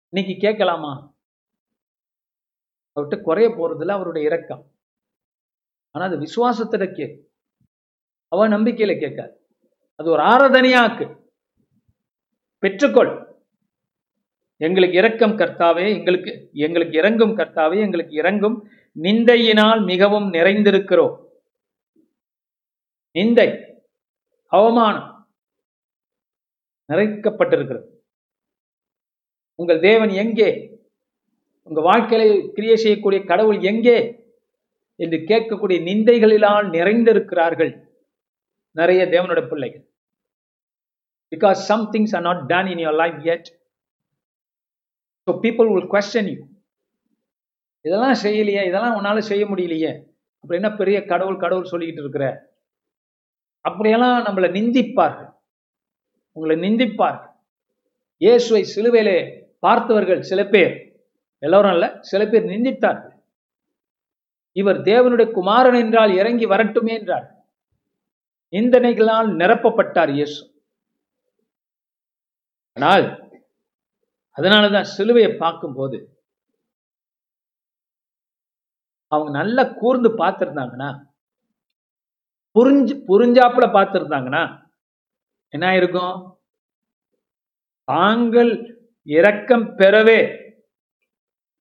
இன்னைக்கு கேட்கலாமா? அவர்கிட்ட குறைய போறதுல அவருடைய இரக்கம். ஆனா அது விசுவாசத்துல கே அவ நம்பிக்கையில கேட்காது. அது ஒரு ஆராதனையாக்கு. பெற்றுக்கொள். எங்களுக்கு இரக்கம் கர்த்தாவே எங்களுக்கு எங்களுக்கு இறங்கும் கர்த்தாவே எங்களுக்கு இறங்கும். நிந்தையினால் மிகவும் நிறைந்திருக்கிறோம். நிந்தை அவமானம் நிறைக்கப்பட்டிருக்கிறது. உங்கள் தேவன் எங்கே? உங்க வாழ்க்கையில கிரியை செய்யக்கூடிய கடவுள் எங்கே? என்று கேட்கக்கூடிய நிந்தைகளினால் நிறைந்திருக்கிறார்கள் நிறைய தேவனோட பிள்ளைகள். Because some things are not done in your life yet so people will question you இதெல்லாம் செய்யலையே இதெல்லாம் உன்னால செய்ய முடியலையே. அப்புறம் என்ன பெரிய கடவுள் கடவுள் சொல்லிக்கிட்டு இருக்கிற? அப்படியெல்லாம் நம்மளை நிந்திப்பார்கள். உங்களை நிந்திப்பார்கள். இயேசுவை சிலுவையிலே பார்த்தவர்கள் சில பேர் எல்லோரும் அல்ல சில பேர் நிந்தித்தார்கள். இவர் தேவனுடைய குமாரன் என்றால் இறங்கி வரட்டுமே என்றார். நிந்தனைகளால் நிரப்பப்பட்டார் இயேசு. ஆனால் அதனாலதான் சிலுவையை பார்க்கும்போது அவங்க நல்லா கூர்ந்து பார்த்துருந்தாங்கன்னா புரிஞ்சு புரிஞ்சாப்புல பார்த்துருந்தாங்கன்னா என்ன இருக்கும் தாங்கள் இரக்கம் பெறவே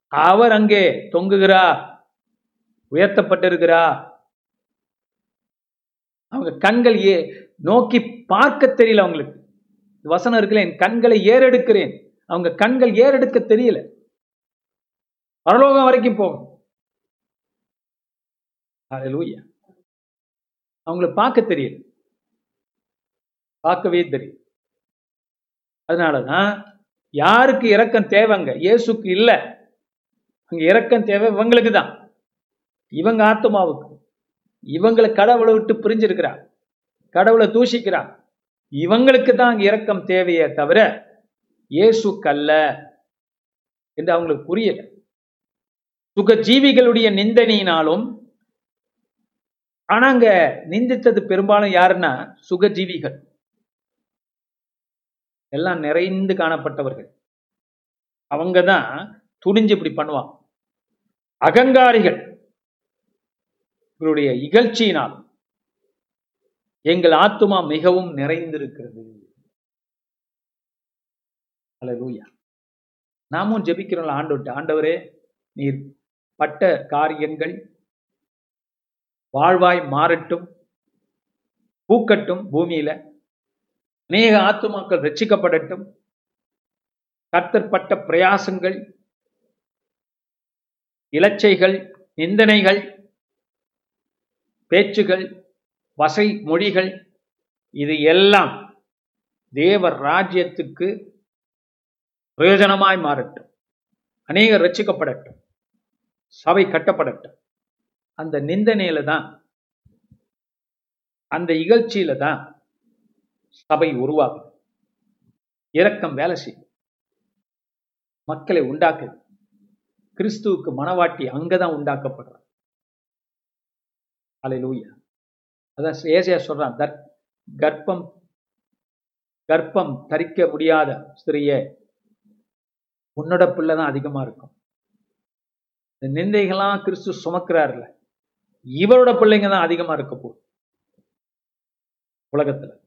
அவர் அங்கே தொங்குகிறா உயர்த்தப்பட்டிருக்கிறா. அவங்க கண்கள் ஏ நோக்கி பார்க்க தெரியல அவங்களுக்கு. வசனம் இருக்குல்ல என் கண்களை ஏறெடுக்கிறேன். அவங்க கண்கள் ஏறெடுக்க தெரியல. பரலோகம் வரைக்கும் போகும். ஹalleluya. அவங்கள பார்க்க தெரியல பார்க்கவே தெரியும் அதனாலதான் யாருக்கு இறக்கம் தேவைங்க? இயேசுக்கு இல்லை. அங்க இறக்கம் தேவை இவங்களுக்கு தான். இவங்க ஆத்மாவுக்கு இவங்களை கடவுளை விட்டு பிரிஞ்சிருக்கிறா. கடவுளை தூஷிக்கிறா. இவங்களுக்கு தான் அங்க இறக்கம் தேவையே தவிர இயேசுக்கல்ல என்று அவங்களுக்கு புரியல. சுக ஜீவிகளுடைய நிந்தனையினாலும் ஆனா அங்க நிந்தித்தது பெரும்பாலும் யாருன்னா சுகஜீவிகள். எல்லாம் நிறைந்து காணப்பட்டவர்கள். அவங்க தான் துணிஞ்சு இப்படி பண்ணுவான். அகங்காரிகள். இவருடைய இகழ்ச்சியினால் எங்கள் ஆத்துமா மிகவும் நிறைந்திருக்கிறது. அலலூயா நாமும் ஜெபிக்கிறோம் ஆண்டவர்கிட்ட ஆண்டவரே நீர் பட்ட காரியங்கள் வாழ்வாய் மாறட்டும் பூக்கட்டும் பூமியில. அநேக ஆத்துமாக்கள் ரட்சிக்கப்படட்டும். கர்த்தற்பட்ட பிரயாசங்கள் இலச்சைகள் நிந்தனைகள் பேச்சுகள் வசை மொழிகள் இது எல்லாம் தேவர் ராஜ்யத்துக்கு பிரயோஜனமாய் மாறட்டும். அநேகர் ரட்சிக்கப்படட்டும். சபை கட்டப்படட்டும். அந்த நிந்தனையில தான் அந்த இகழ்ச்சியில தான் சபை உருவாகுது. இரக்கம் வேலை செய்யும். மக்களை உண்டாக்குது. கிறிஸ்துவுக்கு மனவாட்டி அங்கதான் உண்டாக்கப்படுறான் அலையிலூயா அதான் ஏசியா சொல்றான் தர் கர்ப்பம் கர்ப்பம் தரிக்க முடியாத ஸ்திரியே உன்னோட பிள்ளை தான் அதிகமா இருக்கும். இந்த நிந்தைகள்லாம் கிறிஸ்து சுமக்கிறார்ல இவரோட பிள்ளைங்க தான் அதிகமா இருக்க போகுது. உலகத்துல.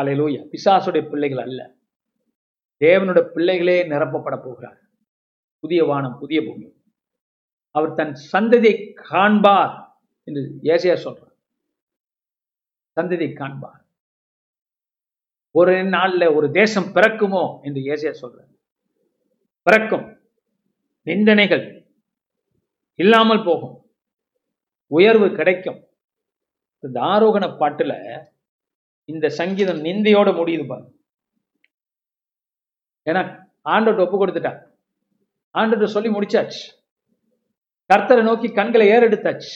அலையிலூயா பிசாசுடைய பிள்ளைகள் அல்ல. தேவனுடைய பிள்ளைகளே நிரப்பப்பட போகிறார். புதிய வானம் புதிய பூமி. அவர் தன் சந்ததியை காண்பார் என்று ஏசியா சொல்றார். சந்ததியை காண்பார். ஒரு நாள்ல ஒரு தேசம் பிறக்குமோ என்று ஏசியா சொல்றார். பிறக்கும். நிந்தனைகள் இல்லாமல் போகும். உயர்வு கிடைக்கும். இந்த ஆரோகண பாட்டுல இந்த சங்கீதம் நிந்தையோட முடியுது பாருங்க. ஏன்னா ஆண்டோட்டு ஒப்பு கொடுத்துட்டா ஆண்டோட்டு சொல்லி முடிச்சாச்சு. கர்த்தரை நோக்கி கண்களை ஏறெடுத்தாச்சு.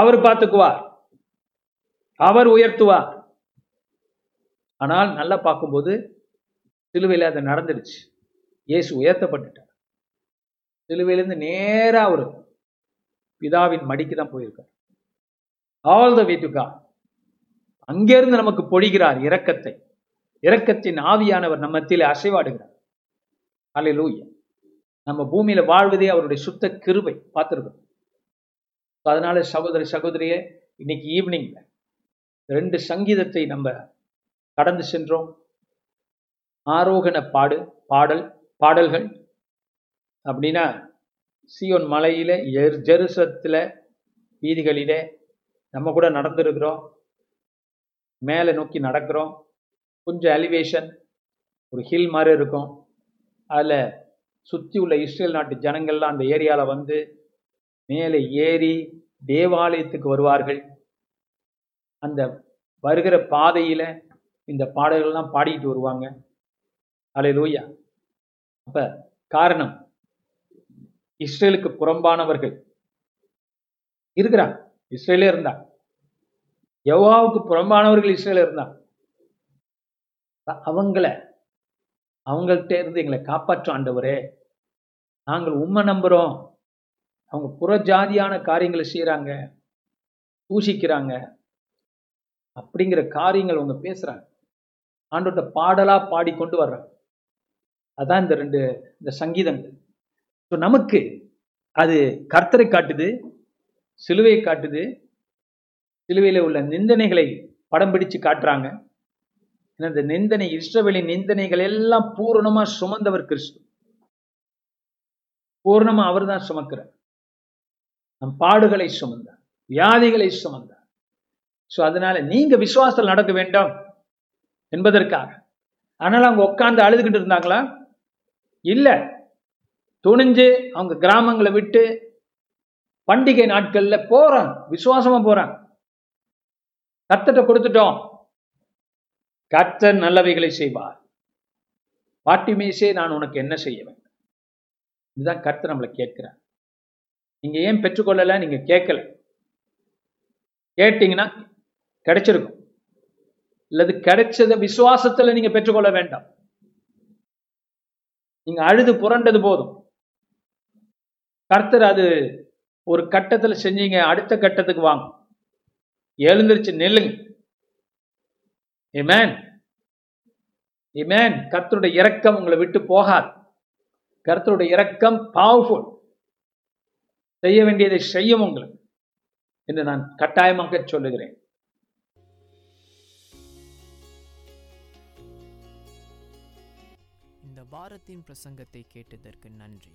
அவர் பார்த்துக்குவார். அவர் உயர்த்துவார். ஆனால் நல்லா பார்க்கும்போது சிலுவையில் அது நடந்துடுச்சு இயேசு உயர்த்தப்பட்டுட்டார். சிலுவையிலேருந்து நேரா அவர் பிதாவின் மடிக்கு தான் போயிருக்கார். All the way to God அங்கிருந்து நமக்கு பொழிகிறார் இரக்கத்தை. இரக்கத்தின் ஆவியானவர் நம்ம மத்தியிலே அசைவாடுகிறார். அல்லேலூயா நம்ம பூமியில வாழ்வதே அவருடைய சுத்த கிருபை பார்த்துருக்கோம் அதனால சகோதரி சகோதரியே இன்னைக்கு ஈவினிங்ல ரெண்டு சங்கீதத்தை நம்ம கடந்து சென்றோம். ஆரோகண பாடு பாடல் பாடல்கள். அப்படின்னா சியோன் மலையில் எர் ஜெருசத்தில் வீதிகளிலே நம்ம கூட நடந்துருக்கிறோம். மேலே நோக்கி நடக்கிறோம். கொஞ்சம் எலிவேஷன் ஒரு ஹில் மாதிரி இருக்கும். அதில் சுற்றி உள்ள இஸ்ரேல் நாட்டு ஜனங்கள்லாம் அந்த ஏரியாவில் வந்து மேலே ஏறி தேவாலயத்துக்கு வருவார்கள். அந்த வருகிற பாதையில் இந்த பாடல்கள்லாம் பாடிக்கிட்டு வருவாங்க. அலை லூயா அப்போ காரணம் இஸ்ரேலுக்கு புறம்பானவர்கள். இருக்கிறான். இஸ்ரேலே இருந்தா யோவாவுக்கு புறம்பானவர்கள் இஸ்ரேல இருந்தா அவங்கள அவங்கள்ட்ட இருந்து எங்களை காப்பாற்றும் ஆண்டவரே. நாங்கள் உண்மை நம்புறோம். அவங்க புறஜாதியான காரியங்களை செய்யறாங்க தூஷிக்கிறாங்க. அப்படிங்கிற காரியங்கள் அவங்க பேசுறாங்க. ஆண்டோட்ட பாடலா பாடி கொண்டு வர்றாங்க. அதான் இந்த ரெண்டு இந்த சங்கீதங்கள். ஸோ நமக்கு அது கர்த்தரை காட்டுது சிலுவையை காட்டுது சிலுவையில் உள்ள நிந்தனைகளை படம் பிடிச்சு காட்டுறாங்க. இந்த நிந்தனை இஸ்ரவேலின் நிந்தனைகள் எல்லாம் பூரணமா சுமந்தவர் கிறிஸ்து. பூர்ணமா அவர் தான் சுமக்கிறார். நம் பாடுகளை சுமந்தார் வியாதிகளை சுமந்தார். ஸோ அதனால நீங்க விசுவாசத்தில் நடக்க வேண்டாம் என்பதற்காக. ஆனால் அவங்க உட்கார்ந்து அழுதுகிட்டு இருந்தாங்களா? இல்ல. துணிஞ்சு அவங்க கிராமங்களை விட்டு பண்டிகை நாட்கள்ல போறாங்க. விசுவாசமா போறாங்க. கத்தட்ட கொடுத்துட்டோம். கர்த்தர் நல்லவைகளை செய்வார். பாட்டிமேசே நான் உனக்கு என்ன செய்ய வேண்டும்? இதுதான் கர்த்தர் நம்மளை கேட்கிறார். நீங்க ஏன் பெற்றுக்கொள்ளல? நீங்க கேட்கல. கேட்டீங்கன்னா கிடைச்சிருக்கும். இல்லது கிடைச்சத விசுவாசத்துல நீங்க பெற்றுக்கொள்ள வேண்டாம். நீங்க அழுது புரண்டது போதும். கர்த்தர் அது ஒரு கட்டத்தில் செஞ்சீங்க அடுத்த கட்டத்துக்கு வாங்க. எழுந்திருச்சு நெல்லுங்க. இமேன் இமேன் கர்த்தருடைய இரக்கம் உங்களை விட்டு போகாது. கர்த்தருடைய இரக்கம் பவர்ஃபுல் செய்ய வேண்டியதை செய்யும் உங்களுக்கு. என்று நான் கட்டாயமாக சொல்லுகிறேன். இந்த வாரத்தின் பிரசங்கத்தை கேட்டதற்கு நன்றி.